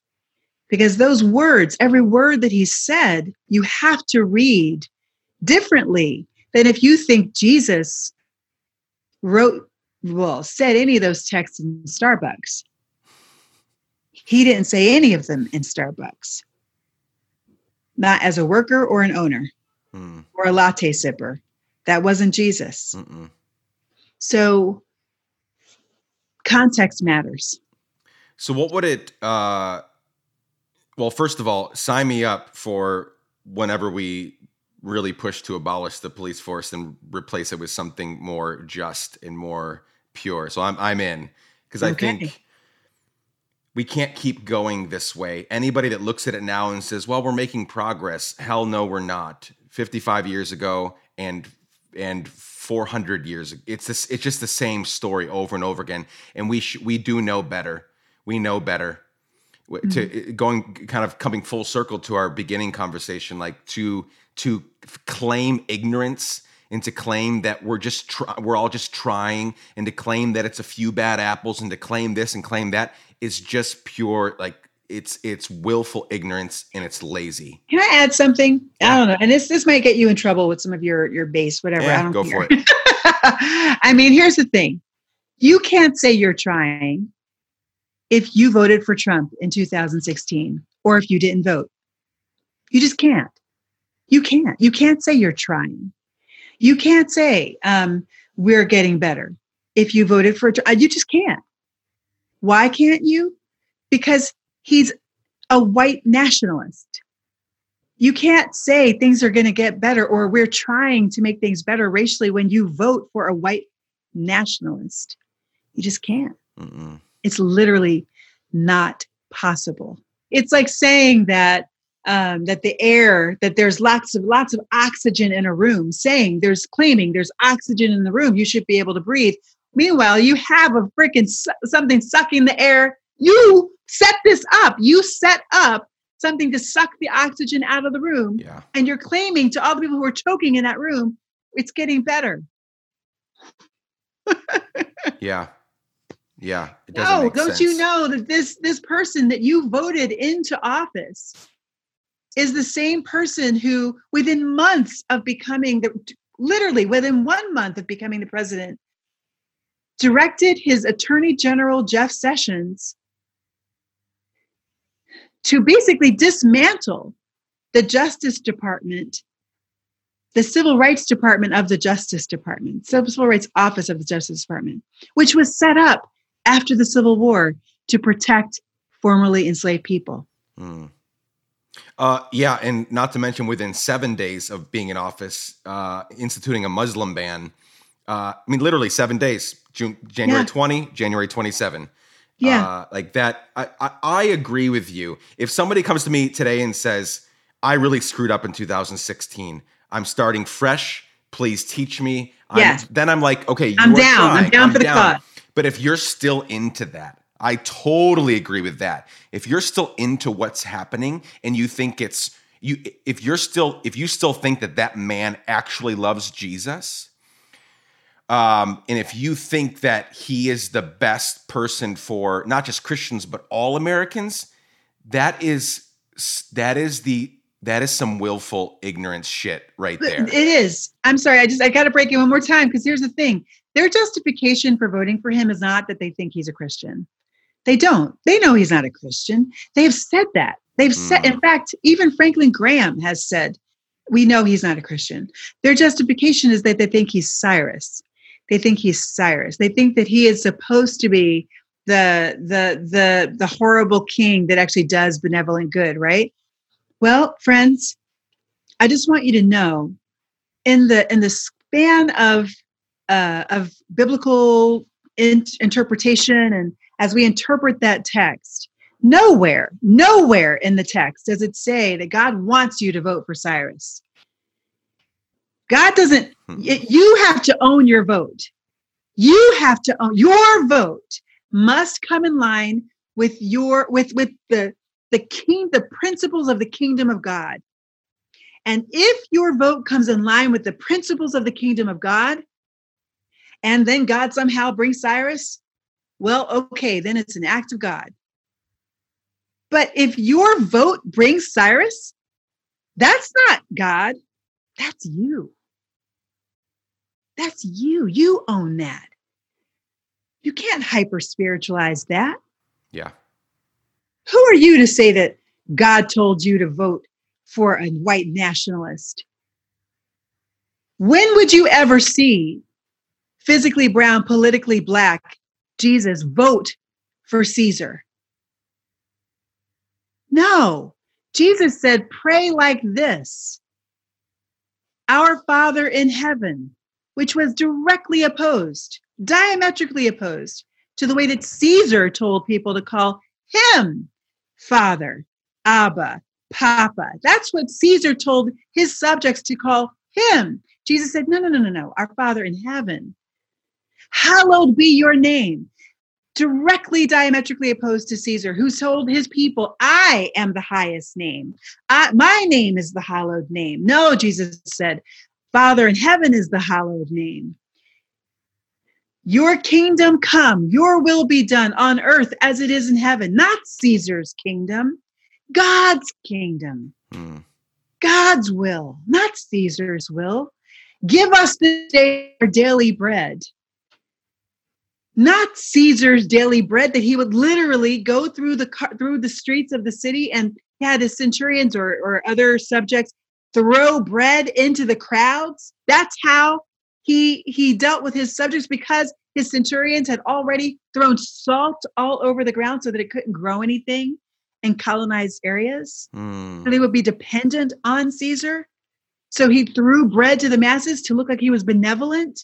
Because those words, every word that he said, you have to read differently than if you think Jesus wrote, well, said any of those texts in Starbucks. He didn't say any of them in Starbucks, not as a worker or an owner Hmm. or a latte sipper. That wasn't Jesus. Mm-mm. So context matters. So what would it uh well first of all, sign me up for whenever we really push to abolish the police force and replace it with something more just and more pure. So I'm I'm in because I think we can't keep going this way. Anybody that looks at it now and says, "Well, we're making progress." Hell no, we're not. 55 years ago and and 400 years it's this it's just the same story over and over again and we sh- we do know better we know better W- to mm-hmm. going kind of coming full circle to our beginning conversation like to to claim ignorance and to claim that we're just try- we're all just trying and to claim that it's a few bad apples and to claim this and claim that is just pure like it's it's willful ignorance and it's lazy Can I add something? I don't know. And this this might get you in trouble with some of your your base, whatever. I Yeah, don't go care. for it I mean, here's the thing. You can't say you're trying if you voted for Trump in 2016 or if you didn't vote. You just can't. You can't. You can't say you're trying. You can't say um, we're getting better if you voted for. Uh, You just can't. Why can't you? Because he's a white nationalist. You can't say things are going to get better or we're trying to make things better racially when you vote for a white nationalist. You just can't. Mm-mm. It's literally not possible. It's like saying that um, that the air that there's lots of lots of oxygen in a room. Saying there's claiming there's oxygen in the room, you should be able to breathe. Meanwhile, you have a freaking su- something sucking the air. You set this up. You set up something to suck the oxygen out of the room, yeah and you're claiming to all the people who are choking in that room, it's getting better. yeah yeah it doesn't No, don't you know that this this person that you voted into office is the same person who, within months of becoming the literally within one month of becoming the president, directed his attorney general Jeff Sessions to basically dismantle the Justice Department, the Civil Rights Department of the Justice Department, Civil Rights Office of the Justice Department, which was set up after the Civil War to protect formerly enslaved people. Mm. Uh, yeah, and not to mention within seven days of being in office, uh, instituting a Muslim ban. Uh, I mean, literally seven days. June, January Yeah. twenty, January twenty-seven. Yeah. uh, like that. I, I I agree with you. If somebody comes to me today and says, "I really screwed up in 2016. I'm starting fresh. Please teach me." I'm- Yeah. then I'm like, okay, you I'm down. I'm down for the cause. But if you're still into that, I totally agree with that. If you're still into what's happening and you think it's you if you're still if you still think that that man actually loves Jesus, um, and if you think that he is the best person for not just Christians but all Americans, that is that is the that is some willful ignorance shit right there. It is. I'm sorry. I just I got to break it one more time because here's the thing: their justification for voting for him is not that they think he's a Christian. They don't. They know he's not a Christian. They have said that. They've said. In fact, even Franklin Graham has said, "We know he's not a Christian." Their justification is that they think he's Cyrus. They think he's Cyrus. They think that he is supposed to be the the the the horrible king that actually does benevolent good, right? Well, friends, I just want you to know in the in the span of uh, of biblical in- interpretation and as we interpret that text, nowhere, nowhere in the text does it say that God wants you to vote for Cyrus. God doesn't, Hmm. it- you have to own your vote. You have to own your vote must come in line with your with with the the king the principles of the kingdom of God. And if your vote comes in line with the principles of the kingdom of God, and then God somehow brings Cyrus, well, okay, then it's an act of God. But if your vote brings Cyrus, that's not God, that's you. That's you. You own that. You can't hyper spiritualize that. Yeah. Who are you to say that God told you to vote for a white nationalist? When would you ever see physically brown, politically black Jesus vote for Caesar? No. Jesus said, pray like this Our Father in heaven, which was directly opposed, diametrically opposed to the way that Caesar told people to call him Father, Abba, Papa. That's what Caesar told his subjects to call him. Jesus said, No, no, no, no, no. Our Father in heaven. Hallowed be your name. Directly diametrically opposed to Caesar, who told his people, I am the highest name. I, my name is the hallowed name. No, Jesus said, Father in heaven is the hallowed name. Your kingdom come, your will be done on earth as it is in heaven, not Caesar's kingdom, God's kingdom, Mm. God's will, not Caesar's will. Give us this day our daily bread. Not Caesar's daily bread that he would literally go through the through the streets of the city and had his centurions or, or other subjects throw bread into the crowds. That's how he he dealt with his subjects because his centurions had already thrown salt all over the ground so that it couldn't grow anything in colonized areas. Mm. So they would be dependent on Caesar. So he threw bread to the masses to look like he was benevolent.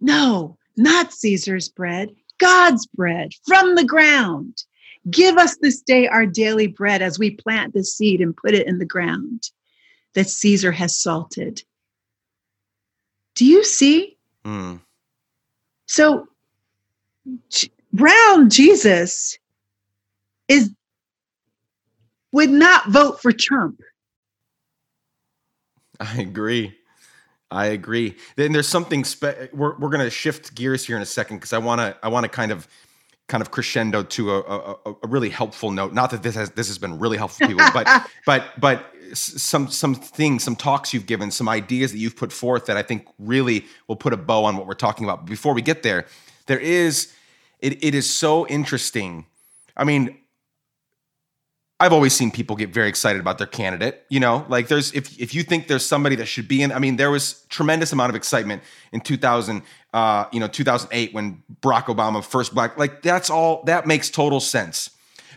No, not Caesar's bread, God's bread from the ground. Give us this day our daily bread as we plant the seed and put it in the ground that Caesar has salted. Do you see? Mm. So, Brown Jesus is would not vote for Trump. I agree. I agree. Then there's something spe- we're we're gonna shift gears here in a second because I wanna I wanna kind of kind of crescendo to a, a, a- really helpful note. Not that this has this has been really helpful people, but but but some some things, some talks you've given, some ideas that you've put forth that I think really will put a bow on what we're talking about. Before we get there, there is it it is so interesting. I mean, I've always seen people get very excited about their candidate. You know, like there's if if you think there's somebody that should be in. I mean, there was tremendous amount of excitement in 2000, uh, you know, 2008 when Barack Obama first black. Like that's all that makes total sense.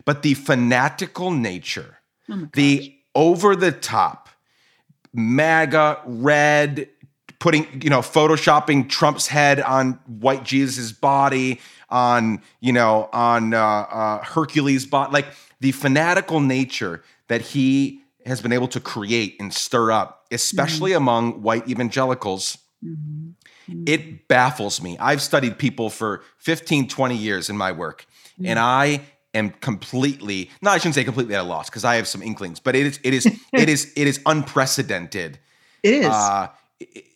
But the fanatical nature, Oh the over the top, MAGA red, putting you know photoshopping Trump's head on white Jesus's body, on you know on uh, uh, Hercules' body, like the fanatical nature that he has been able to create and stir up, especially among white evangelicals. Mhm. It baffles me. I've studied people for 15, 20 years in my work, and I am completely, no, I shouldn't say completely at a loss because I have some inklings, but it is, it is, it is, it is unprecedented. It is. Uh,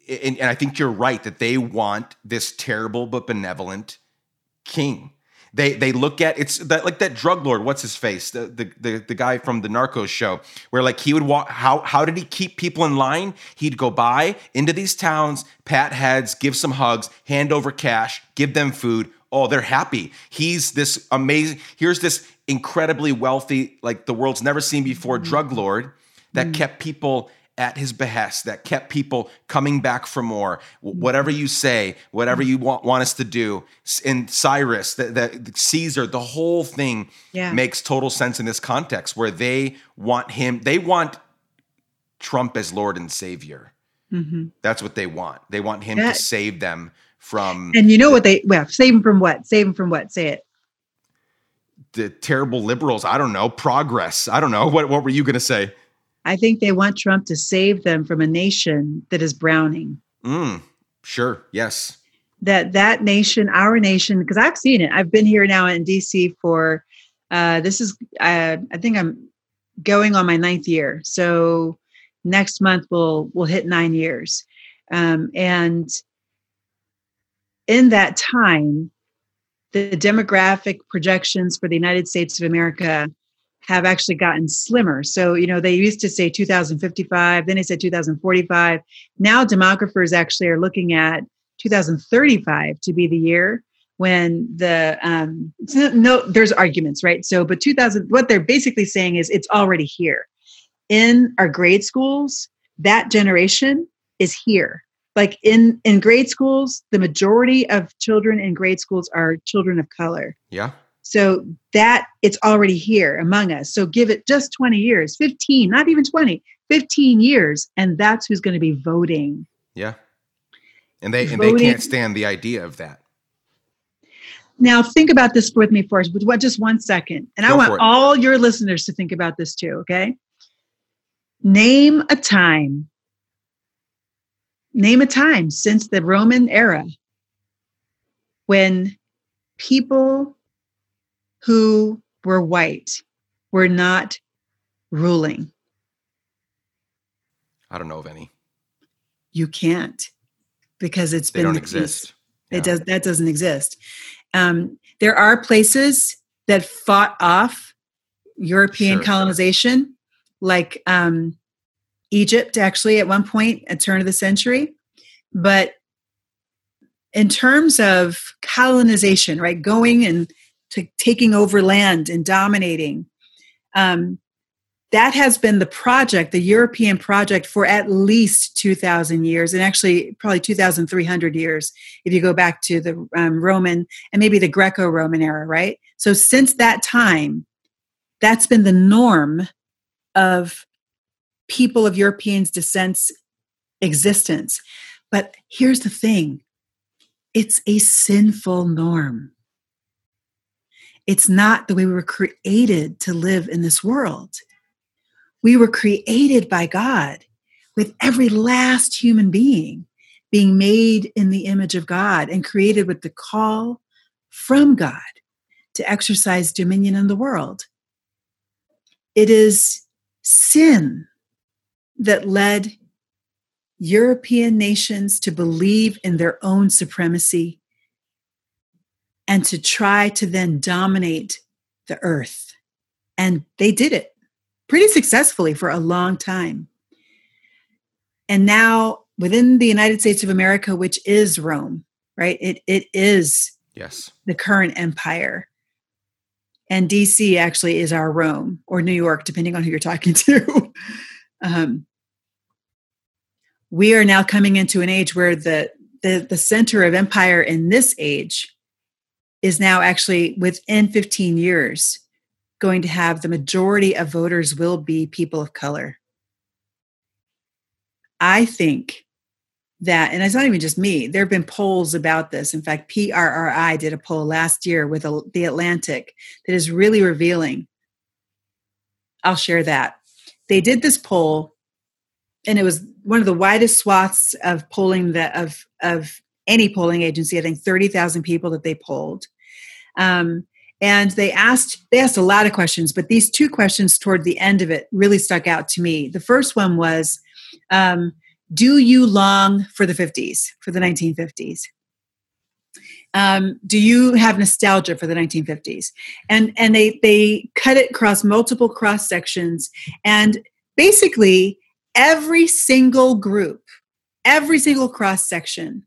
and, and I think you're right that they want this terrible but benevolent king. They they look at it's that like that drug lord. What's his face? The the the, the guy from the Narcos show, where like he would walk. How how did he keep people in line? He'd go by into these towns, pat heads, give some hugs, hand over cash, give them food. Oh, they're happy. He's this amazing. Here's this incredibly wealthy, like the world's never seen before, mm-hmm. drug lord that mm-hmm. kept people at his behest, that kept people coming back for more. Whatever you say, whatever you want, want us to do. in Cyrus, the, the Caesar, the whole thing Yeah. makes total sense in this context where they want him, they want Trump as Lord and Savior. Mm-hmm. That's what they want. They want him That- to save them from And you know what they well save them from what? Save them from what? Say it. the terrible liberals. I don't know. Progress. I don't know. What what were you going to say? I think they want Trump to save them from a nation that is browning. Mm, sure. Yes. That that nation, our nation, because I've seen it. I've been here now in DC for uh, this is uh, I think I'm going on my ninth year. So next month we'll we'll hit nine years, um, and in that time, the demographic projections for the United States of America have actually gotten slimmer. So, you know, they used to say 2055, then they said 2045. Now, demographers actually are looking at 2035 to be the year when the um no there's arguments right so but 2000 what they're basically saying is it's already here in our grade schools that generation is here like in in grade schools the majority of children in grade schools are children of color Yeah. So that it's already here among us. So give it just 20 years, 15, not even 20, 15 years, and that's who's going to be voting. Yeah. And they and they can't stand the idea of that. Now think about this with me what just one second. And I Go for want all your listeners to think about this too, okay? Name a time. Name a time since the Roman era when people who were white were not ruling. I don't know of any. you can't because it's They been They don't exist. Yeah. It does that doesn't exist. Um, there are places that fought off European Sure. colonization, like um, Egypt, actually, at one point, at turn of the century. But in terms of colonization, right, going and to taking over land and dominating, um, that has been the project, the European project, for at least 2,000 years, and actually probably 2,300 years if you go back to the um, Roman and maybe the Greco Roman era, right? So since that time, that's been the norm of people of Europeans' descent's existence. But here's the thing it's a sinful norm. It's not the way we were created to live in this world. We were created by God with every last human being being made in the image of God and created with the call from God to exercise dominion in the world. It is sin that led European nations to believe in their own supremacy and to try to then dominate the earth. And they did it pretty successfully for a long time. And now within the United States of America, which is Rome, right? It it is Yes. the current empire. And DC actually is our Rome or New York, depending on who you're talking to. um, we are now coming into an age where the, the the center of empire in this age is now actually within 15 years going to have the majority of voters will be people of color. I think that, and it's not even just me, there have been polls about this. In fact, PRRI did a poll last year with The Atlantic that is really revealing. I'll share that. They did this poll, and it was one of the widest swaths of polling that of of any polling agency. I think thirty thousand people that they polled, um, and they asked they asked a lot of questions, but these two questions toward the end of it really stuck out to me. The first one was, um, "Do you long for the fifties, for the nineteen fifties? Um, do you have nostalgia for the 1950s and and they they cut it across multiple cross sections and basically every single group every single cross section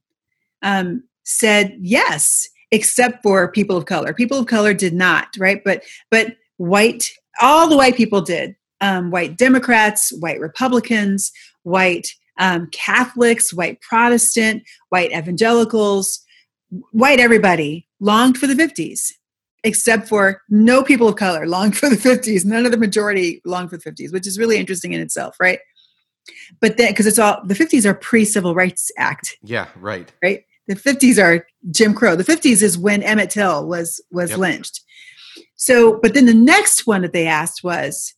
um, said yes except for people of color. People of color did not right? But but white all the white people did. Um, white democrats white republicans white um, catholics white protestant white evangelicals white everybody longed for the 50s except for no people of color longed for the 50s none of the majority longed for the 50s which is really interesting in itself right? But then because it's all the 50s are pre-civil rights act. Yeah, right. right the 50s are jim crow. The 50s is when emmett till was was Yep. lynched. So but then the next one that they asked was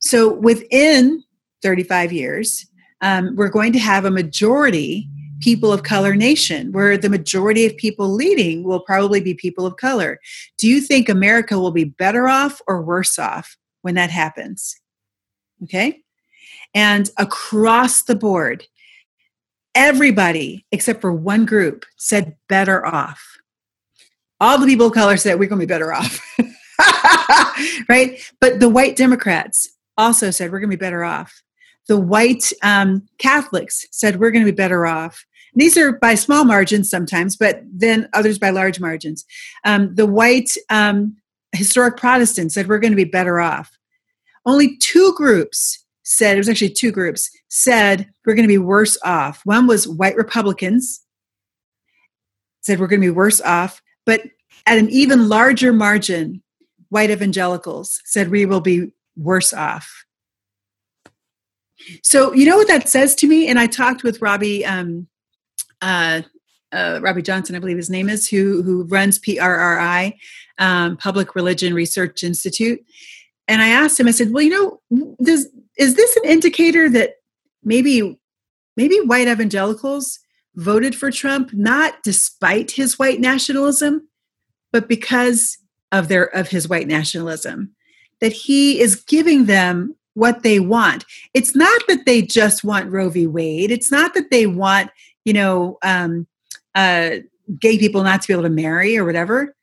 so within 35 years um, we're going to have a majority people of color nation where the majority of people leading will probably be people of color. Do you think america will be better off or worse off when that happens? Okay? And across the board everybody except for one group said better off. All the people of color said we're going to be better off. Right? But the white democrats also said we're going to be better off. The white um, catholics said we're going to be better off. These are by small margins sometimes but then others by large margins. Um, the white um, historic protestants said we're going to be better off. Only two groups said it was actually two groups said we're going to be worse off. One was white republicans said we're going to be worse off but at an even larger margin white evangelicals said we will be worse off. So you know what that says to me? And i talked with robbie um, uh, uh, robbie johnson i believe his name is who who runs prri um, public religion research institute. And i asked him i said well you know does is this an indicator that maybe maybe white evangelicals voted for trump not despite his white nationalism but because of their of his white nationalism that he is giving them what they want? It's not that they just want roe v. Wade. It's not that they want you know um, uh, gay people not to be able to marry or whatever.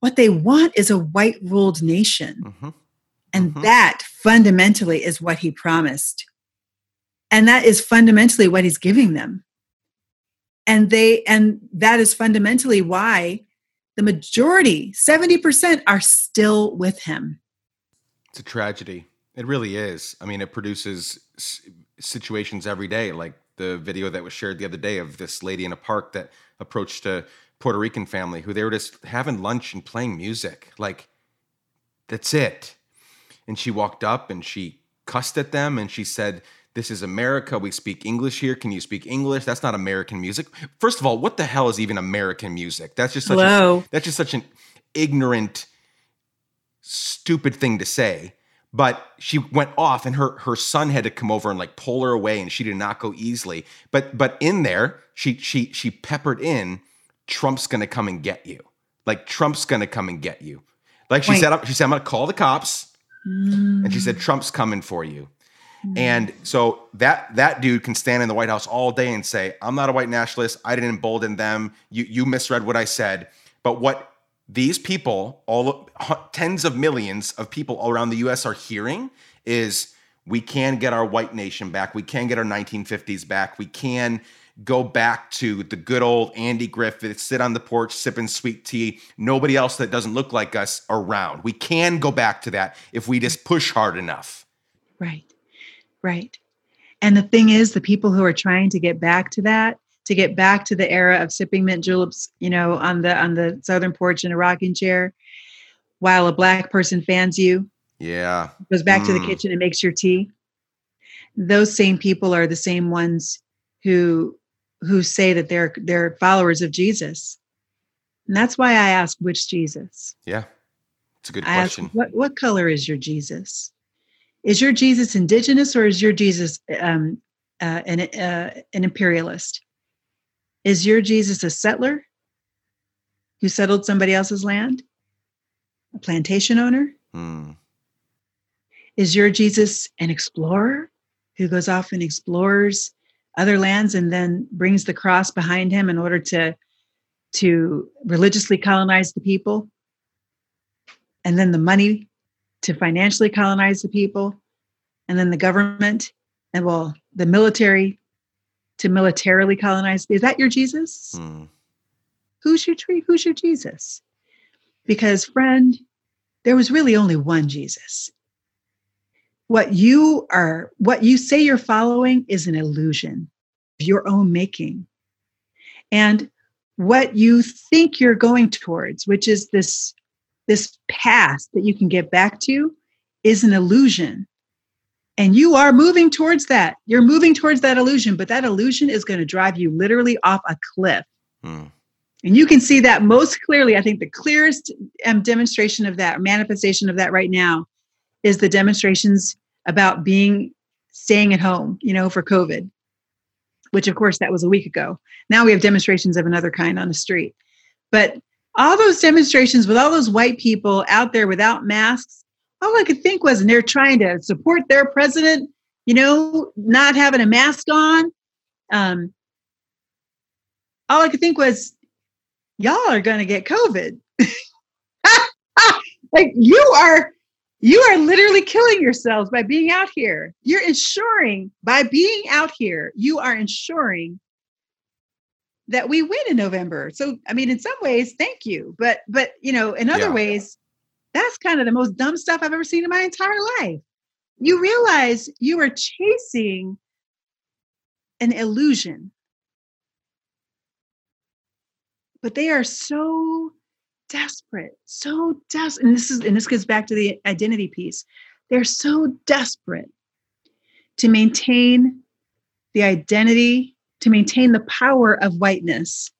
What they want is a white ruled nation. Hmm and Mhm. that fundamentally is what he promised. And that is fundamentally what he's giving them. And they and that is fundamentally why the majority, 70% are still with him. It's a tragedy. It really is. I mean, it produces s- situations every day, like the video that was shared the other day of this lady in a park that approached a Puerto Rican family who they were just having lunch and playing music. Like, that's it. And she walked up and she cussed at them and she said, This is America. We speak English here. Can you speak English? That's not American music. First of all, what the hell is even American music? That's just such a, that's just such an ignorant, stupid thing to say. But she went off, and her her son had to come over and like pull her away, and she did not go easily. But but in there, she she she peppered in, Trump's gonna come and get you. Like Trump's gonna come and get you. Like she Wait. said, she said, I'm gonna call the cops, and she mm. said, Trump's coming for you. Mm. And so that that dude can stand in the White House all day and say, "I'm not a white nationalist. I didn't embolden them. You you misread what I said." But what these people, all tens of millions of people all around the U.S. are hearing is, "We can get our white nation back. We can get our 1950s back. We can." Go back to the good old Andy Griffith, sit on the porch sipping sweet tea, nobody else that doesn't look like us around. We can go back to that if we just push hard enough. Right. Right. And the thing is, the people who are trying to get back to that, to get back to the era of sipping mint juleps, you know, on the on the southern porch in a rocking chair, while a black person fans you, Yeah. goes back to the Mm. kitchen and makes your tea. Those same people are the same ones who who say that they're they're followers of Jesus. And that's why I ask which Jesus. Yeah. It's a good I ask question. what what color is your Jesus? Is your Jesus indigenous or is your Jesus um, uh, an uh, an imperialist? Is your Jesus a settler who settled somebody else's land? A plantation owner? Hmm. Is your Jesus an explorer who goes off and explores other lands and then brings the cross behind him in order to to religiously colonize the people? And then the money to financially colonize the people, and then the government, and well, the military to militarily colonize. Is that your Jesus? Hmm. Who's your tree? Who's your Jesus? Because, friend, there was really only one Jesus. What you are, what you say you're following is an illusion of your own making. And what you think you're going towards, which is this, this path that you can get back to, is an illusion. And you are moving towards that. You're moving towards that illusion, but that illusion is going to drive you literally off a cliff. Hmm. And you can see that most clearly. I think the clearest um, demonstration of that, manifestation of that right now, is the demonstrations about being staying at home, you know, for COVID, which of course that was a week ago. Now we have demonstrations of another kind on the street. But all those demonstrations with all those white people out there without masks, all I could think was, and they're trying to support their president, you know, not having a mask on. Um, all I could think was, y'all are going to get COVID. like you are, you are literally killing yourselves by being out here. You're ensuring by being out here, you are ensuring that we win in November. So, I mean, in some ways, thank you. But, but you know, in other yeah. ways, that's kind of the most dumb stuff I've ever seen in my entire life. You realize you are chasing an illusion but they are so desperate, so desperate. And this is and this gets back to the identity piece. They're so desperate to maintain the identity, to maintain the power of whiteness,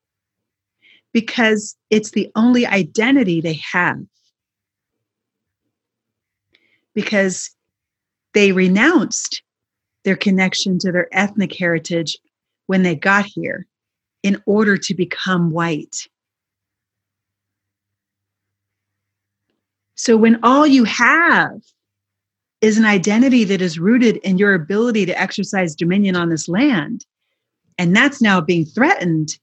because it's the only identity they have. Because they renounced their connection to their ethnic heritage when they got here in order to become white. So when all you have is an identity that is rooted in your ability to exercise dominion on this land, and that's now being threatened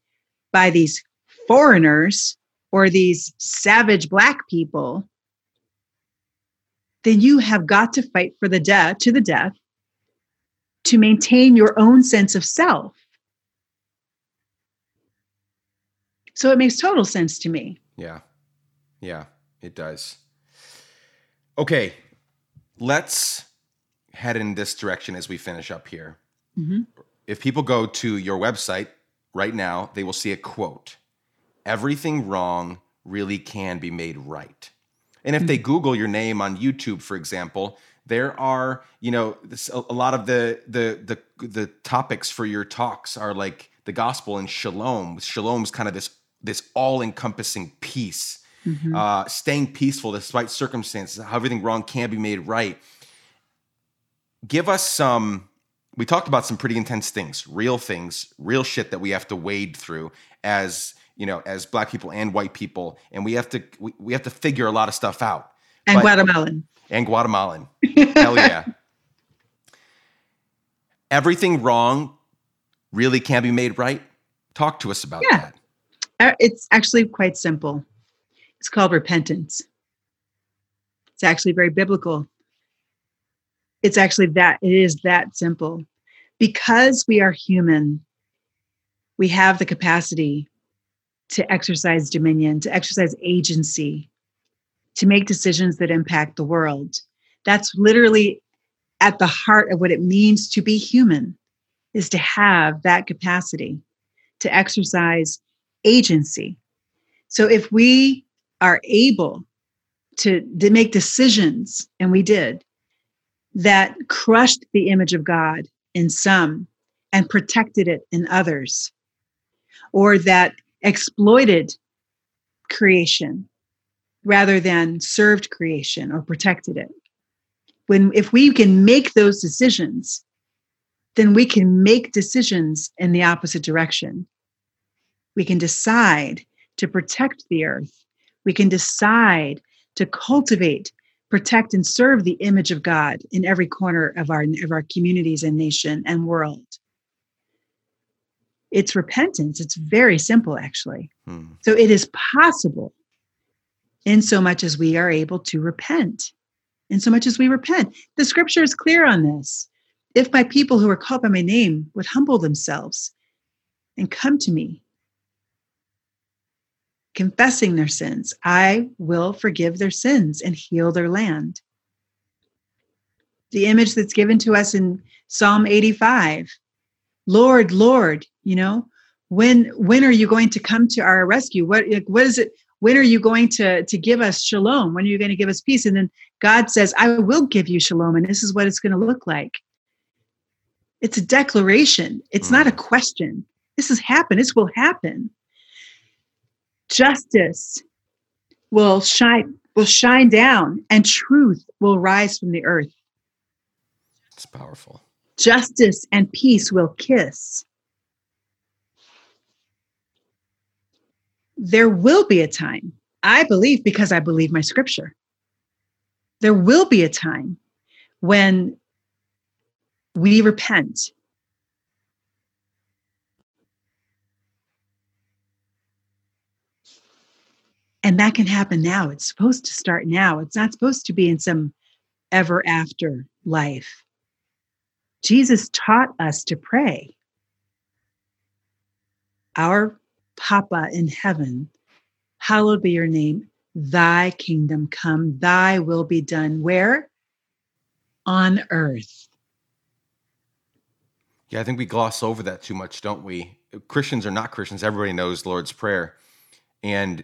by these foreigners or these savage black people, then you have got to fight for the death to the death to maintain your own sense of self. So it makes total sense to me. Yeah. Yeah, it does. Okay. Let's head in this direction as we finish up here. Mm-hmm. If people go to your website right now, they will see a quote Everything wrong really can be made right. And if mm-hmm. they Google your name on YouTube, for example, there are you know this, a, a lot of the the the the topics for your talks are like the gospel and shalom. With shalom's kind of this this all-encompassing peace, mm-hmm. uh, staying peaceful despite circumstances, how everything wrong can be made right. Give us some. We talked about some pretty intense things, real things, real shit that we have to wade through as you know, as black people and white people, and we have to we, we have to figure a lot of stuff out. And but, Guatemalan. And Guatemalan. Hell yeah. Everything wrong really can be made right. Talk to us about yeah. that. Uh, it's actually quite simple. It's called repentance. It's actually very biblical. It's actually that, it is that simple. Because we are human, we have the capacity to exercise dominion, to exercise agency, to make decisions that impact the world. That's literally at the heart of what it means to be human is to have that capacity to exercise agency. So if we are able to, to make decisions, and we did, that crushed the image of God in some and protected it in others, or that exploited creation rather than served creation or protected it. When if we can make those decisions, then we can make decisions in the opposite direction we can decide to protect the earth. We can decide to cultivate, protect, and serve the image of God in every corner of our, of our communities and nation and world. It's repentance. It's very simple, actually. Hmm. So it is possible in so much as we are able to repent, in so much as we repent. The scripture is clear on this. If my people who are called by my name would humble themselves and come to me confessing their sins, I will forgive their sins and heal their land. The image that's given to us in Psalm 85 Lord, Lord, you know, when when are you going to come to our rescue? What what is it? when are you going to to give us shalom when are you going to give us peace and then god says i will give you shalom and this is what it's going to look like it's a declaration it's not a mm. question this has happened this will happen justice will shine will shine down and truth will rise from the earth it's powerful justice and peace will kiss there will be a time, I believe because I believe my scripture, there will be a time when we repent. And that can happen now. It's supposed to start now. It's not supposed to be in some ever after life. Jesus taught us to pray. Our Papa in heaven, hallowed be your name. Thy kingdom come, thy will be done. Where? On earth. Yeah, I think we gloss over that too much, don't we? Christians or not Christians, everybody knows Lord's Prayer. And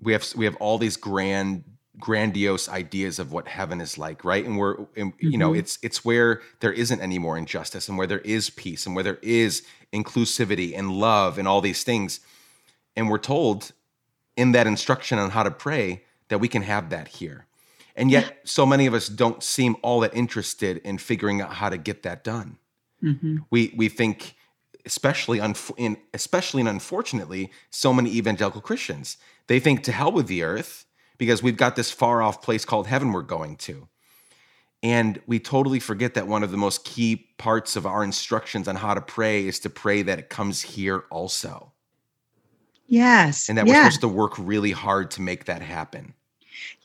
we have we have all these grand grandiose ideas of what heaven is like right and we're and, mm-hmm. you know mm-hmm. it's it's where there isn't any more injustice and where there is peace and where there is inclusivity and love and all these things and we're told in that instruction on how to pray that we can have that here. And yet, so many of us don't seem all that interested in figuring out how to get that done. Mm-hmm. We we think, especially in especially and unfortunately, so many evangelical Christians they think to hell with the earth because we've got this far off place called heaven we're going to. And we totally forget that one of the most key parts of our instructions on how to pray is to pray that it comes here also. Yes. And that we're supposed to work really hard to make that happen.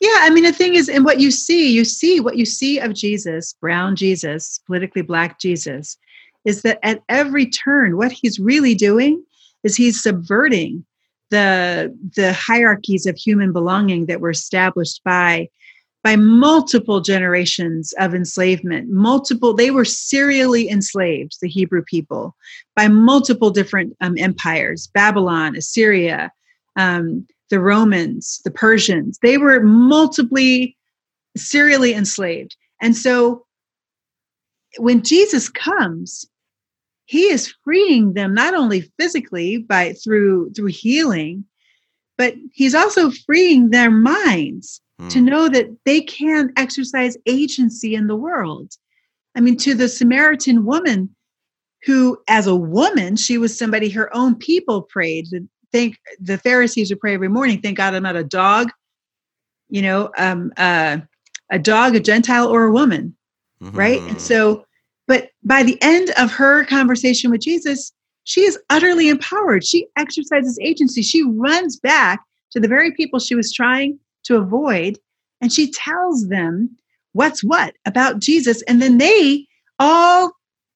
Yeah, I mean the thing is, and what you see, you see what you see of Jesus, brown Jesus, politically black Jesus, is that at every turn, what he's really doing is he's subverting the the hierarchies of human belonging that were established by by multiple generations of enslavement. Multiple they were serially enslaved the hebrew people by multiple different um, empires. Babylon assyria um, the romans the persians they were multiply serially enslaved. And so when jesus comes he is freeing them not only physically by through through healing but he's also freeing their minds to hmm. know that they can exercise agency in the world. I mean, to the Samaritan woman who, as a woman, she was somebody her own people prayed. Thank the Pharisees would pray every morning, thank God I'm not a dog, you know, um, uh, a dog, a Gentile, or a woman, mm-hmm. right? And so, but by the end of her conversation with Jesus, she is utterly empowered. She exercises agency. She runs back to the very people she was trying to avoid. And she tells them what's what about Jesus. And then they all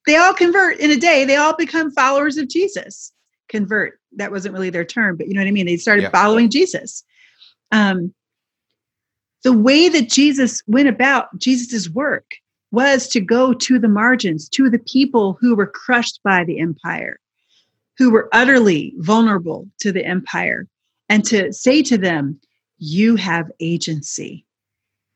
they all convert in a day. They all become followers of Jesus. Convert. That wasn't really their term, but you know what I mean? They started yeah. following Jesus. Um, the way that Jesus went about Jesus's work was to go to the margins, to the people who were crushed by the empire, who were utterly vulnerable to the empire, and to say to them, you have agency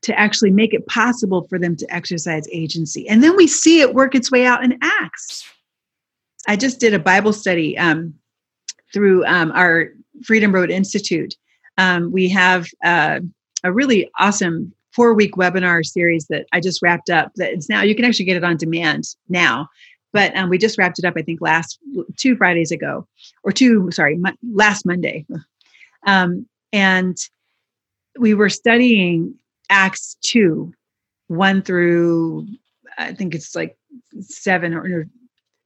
to actually make it possible for them to exercise agency. And then we see it work its way out in Acts. I just did a Bible study um, through um, our Freedom Road Institute. Um, we have uh, a really awesome four week webinar series that I just wrapped up. That it's now you can actually get it on demand now, but um, we just wrapped it up. I think last two Fridays ago, or two sorry, last Monday, um, and we were studying Acts 2, 1 through, I think it's like 7 or,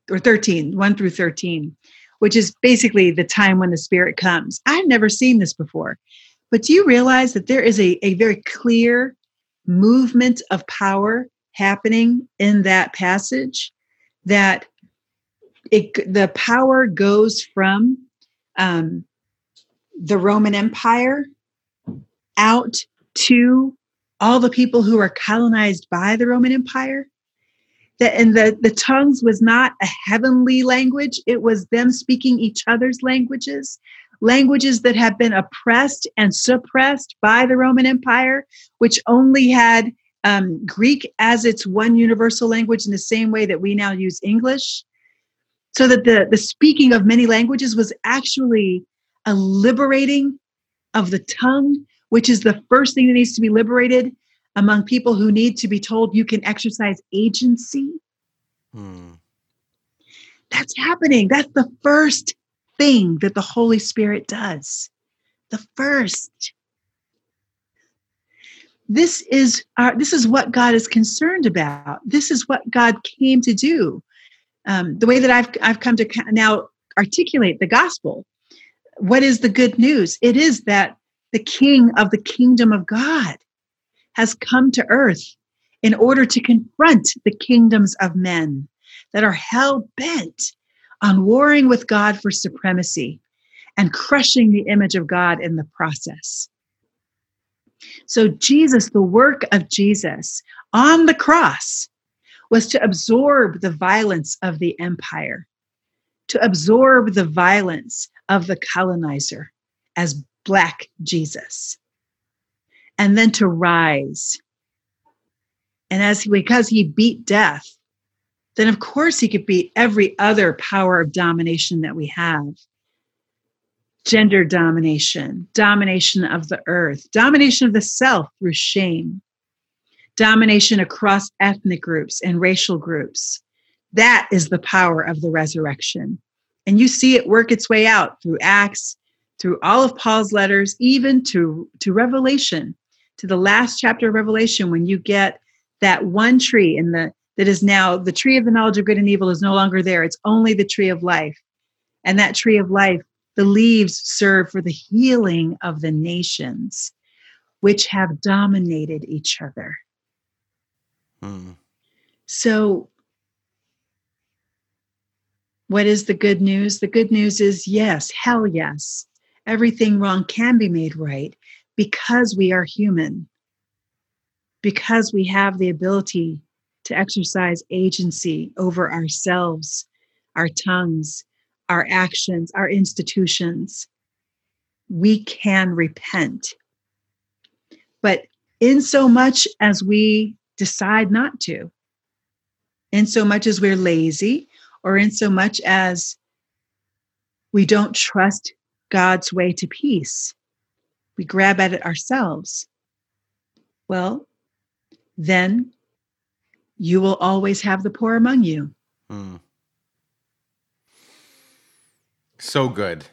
or 13, 1 through 13, which is basically the time when the Spirit comes. I've never seen this before. But do you realize that there is a, a very clear movement of power happening in that passage? That it, the power goes from um, the Roman Empire out to all the people who are colonized by the Roman Empire. That and the, the tongues was not a heavenly language, it was them speaking each other's languages. Languages that have been oppressed and suppressed by the Roman Empire, which only had um, Greek as its one universal language in the same way that we now use English. So that the, the speaking of many languages was actually a liberating of the tongue, which is the first thing that needs to be liberated among people who need to be told you can exercise agency. Hmm. That's happening. That's the first thing that the Holy Spirit does. The first. This is our, this is what God is concerned about. This is what God came to do. Um, the way that I've I've come to now articulate the gospel. What is the good news? It is that the King of the kingdom of God has come to earth in order to confront the kingdoms of men that are hell bent on warring with God for supremacy and crushing the image of God in the process. So, Jesus, the work of Jesus on the cross was to absorb the violence of the empire, to absorb the violence of the colonizer as Black Jesus, and then to rise. And as he, because he beat death, then of course he could beat every other power of domination that we have gender domination, domination of the earth, domination of the self through shame, domination across ethnic groups and racial groups. That is the power of the resurrection. And you see it work its way out through Acts, through all of Paul's letters, even to, to Revelation, to the last chapter of Revelation, when you get that one tree in the that is now the tree of the knowledge of good and evil is no longer there. It's only the tree of life. And that tree of life, the leaves serve for the healing of the nations, which have dominated each other. Hmm. So, what is the good news? The good news is yes, hell yes. Everything wrong can be made right because we are human, because we have the ability to exercise agency over ourselves, our tongues, our actions, our institutions. We can repent. But in so much as we decide not to, in so much as we're lazy, or in so much as we don't trust God's way to peace, we grab at it ourselves. Well, then you will always have the poor among you. Hmm. So good.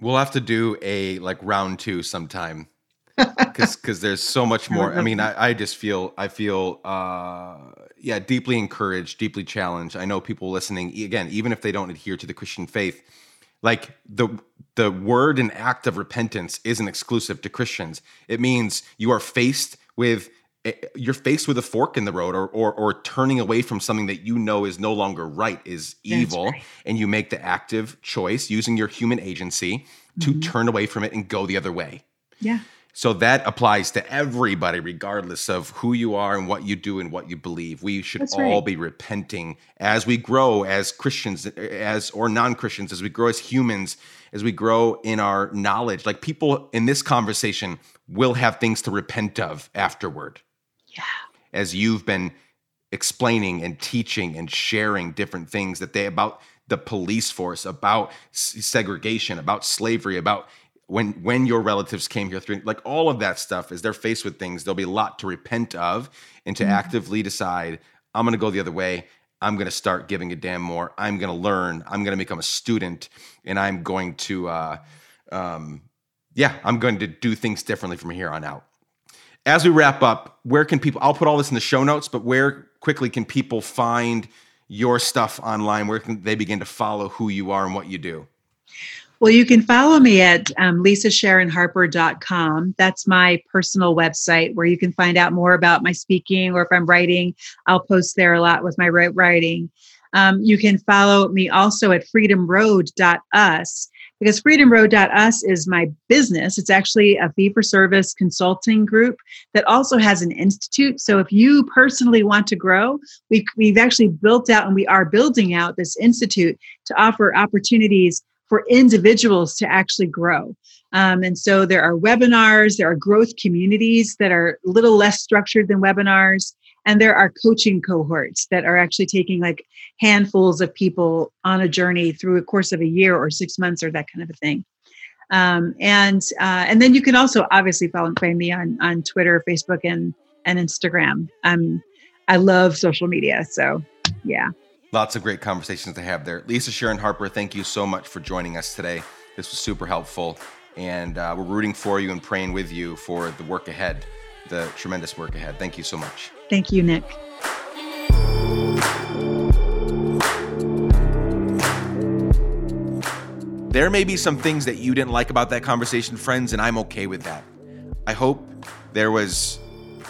We'll have to do a like round two sometime because because there's so much more. I mean, I, I just feel I feel uh, yeah deeply encouraged, deeply challenged. I know people listening again, even if they don't adhere to the Christian faith, like the the word and act of repentance isn't exclusive to Christians. It means you are faced with you're faced with a fork in the road or, or, or turning away from something that you know is no longer right is evil right. and you make the active choice using your human agency to mm-hmm. turn away from it and go the other way yeah so that applies to everybody regardless of who you are and what you do and what you believe we should That's all right. be repenting as we grow as christians as or non-christians as we grow as humans as we grow in our knowledge like people in this conversation will have things to repent of afterward yeah. As you've been explaining and teaching and sharing different things that they about the police force, about segregation, about slavery, about when when your relatives came here through like all of that stuff as they're faced with things there'll be a lot to repent of and to mm-hmm. actively decide i'm going to go the other way i'm going to start giving a damn more i'm going to learn i'm going to become a student and i'm going to uh, um, yeah i'm going to do things differently from here on out as we wrap up, where can people? I'll put all this in the show notes, but where quickly can people find your stuff online? Where can they begin to follow who you are and what you do? Well, you can follow me at um, lisasharonharper.com. That's my personal website where you can find out more about my speaking or if I'm writing, I'll post there a lot with my writing. Um, you can follow me also at freedomroad.us because freedomroad.us is my business. It's actually a fee for service consulting group that also has an institute. So if you personally want to grow, we, we've actually built out and we are building out this institute to offer opportunities for individuals to actually grow. Um, and so there are webinars, there are growth communities that are a little less structured than webinars, and there are coaching cohorts that are actually taking like handfuls of people on a journey through a course of a year or six months or that kind of a thing. Um, and uh, and then you can also obviously follow find me on on Twitter, Facebook, and and Instagram. Um, I love social media, so yeah. Lots of great conversations to have there. Lisa Sharon Harper, thank you so much for joining us today. This was super helpful, and uh, we're rooting for you and praying with you for the work ahead, the tremendous work ahead. Thank you so much. Thank you, Nick. There may be some things that you didn't like about that conversation, friends, and I'm okay with that. I hope there was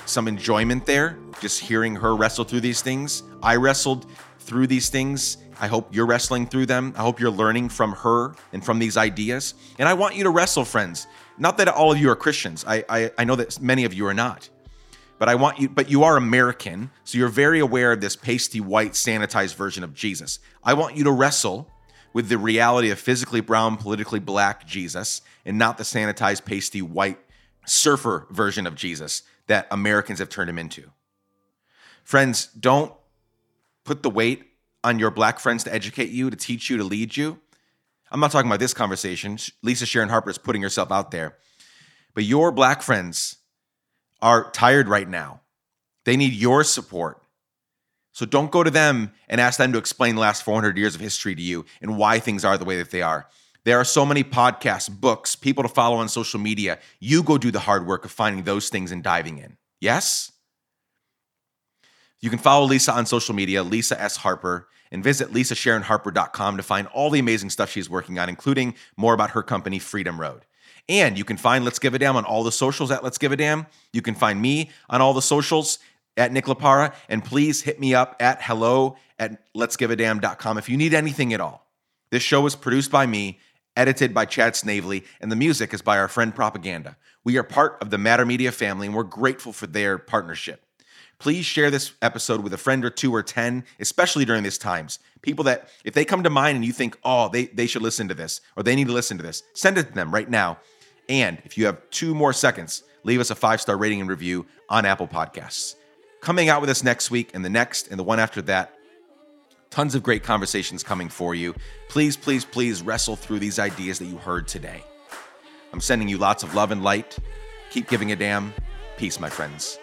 some enjoyment there, just hearing her wrestle through these things. I wrestled through these things. I hope you're wrestling through them. I hope you're learning from her and from these ideas. And I want you to wrestle, friends. Not that all of you are Christians. I, I, I know that many of you are not. But I want you, but you are American, so you're very aware of this pasty white sanitized version of Jesus. I want you to wrestle with the reality of physically brown, politically black Jesus and not the sanitized, pasty, white surfer version of Jesus that Americans have turned him into. Friends, don't put the weight on your black friends to educate you, to teach you, to lead you. I'm not talking about this conversation. Lisa Sharon Harper is putting herself out there. But your black friends are tired right now. They need your support. So don't go to them and ask them to explain the last 400 years of history to you and why things are the way that they are. There are so many podcasts, books, people to follow on social media. You go do the hard work of finding those things and diving in. Yes? You can follow Lisa on social media, Lisa S. Harper, and visit lisasharonharper.com to find all the amazing stuff she's working on, including more about her company, Freedom Road. And you can find Let's Give a Damn on all the socials at Let's Give a Damn. You can find me on all the socials at Nick Laparra. And please hit me up at hello at let'sgiveadamn.com if you need anything at all. This show is produced by me, edited by Chad Snavely, and the music is by our friend Propaganda. We are part of the Matter Media family, and we're grateful for their partnership. Please share this episode with a friend or two or 10, especially during these times. People that, if they come to mind and you think, oh, they, they should listen to this or they need to listen to this, send it to them right now. And if you have two more seconds, leave us a five star rating and review on Apple Podcasts coming out with us next week and the next and the one after that. Tons of great conversations coming for you. Please, please, please wrestle through these ideas that you heard today. I'm sending you lots of love and light. Keep giving a damn. Peace, my friends.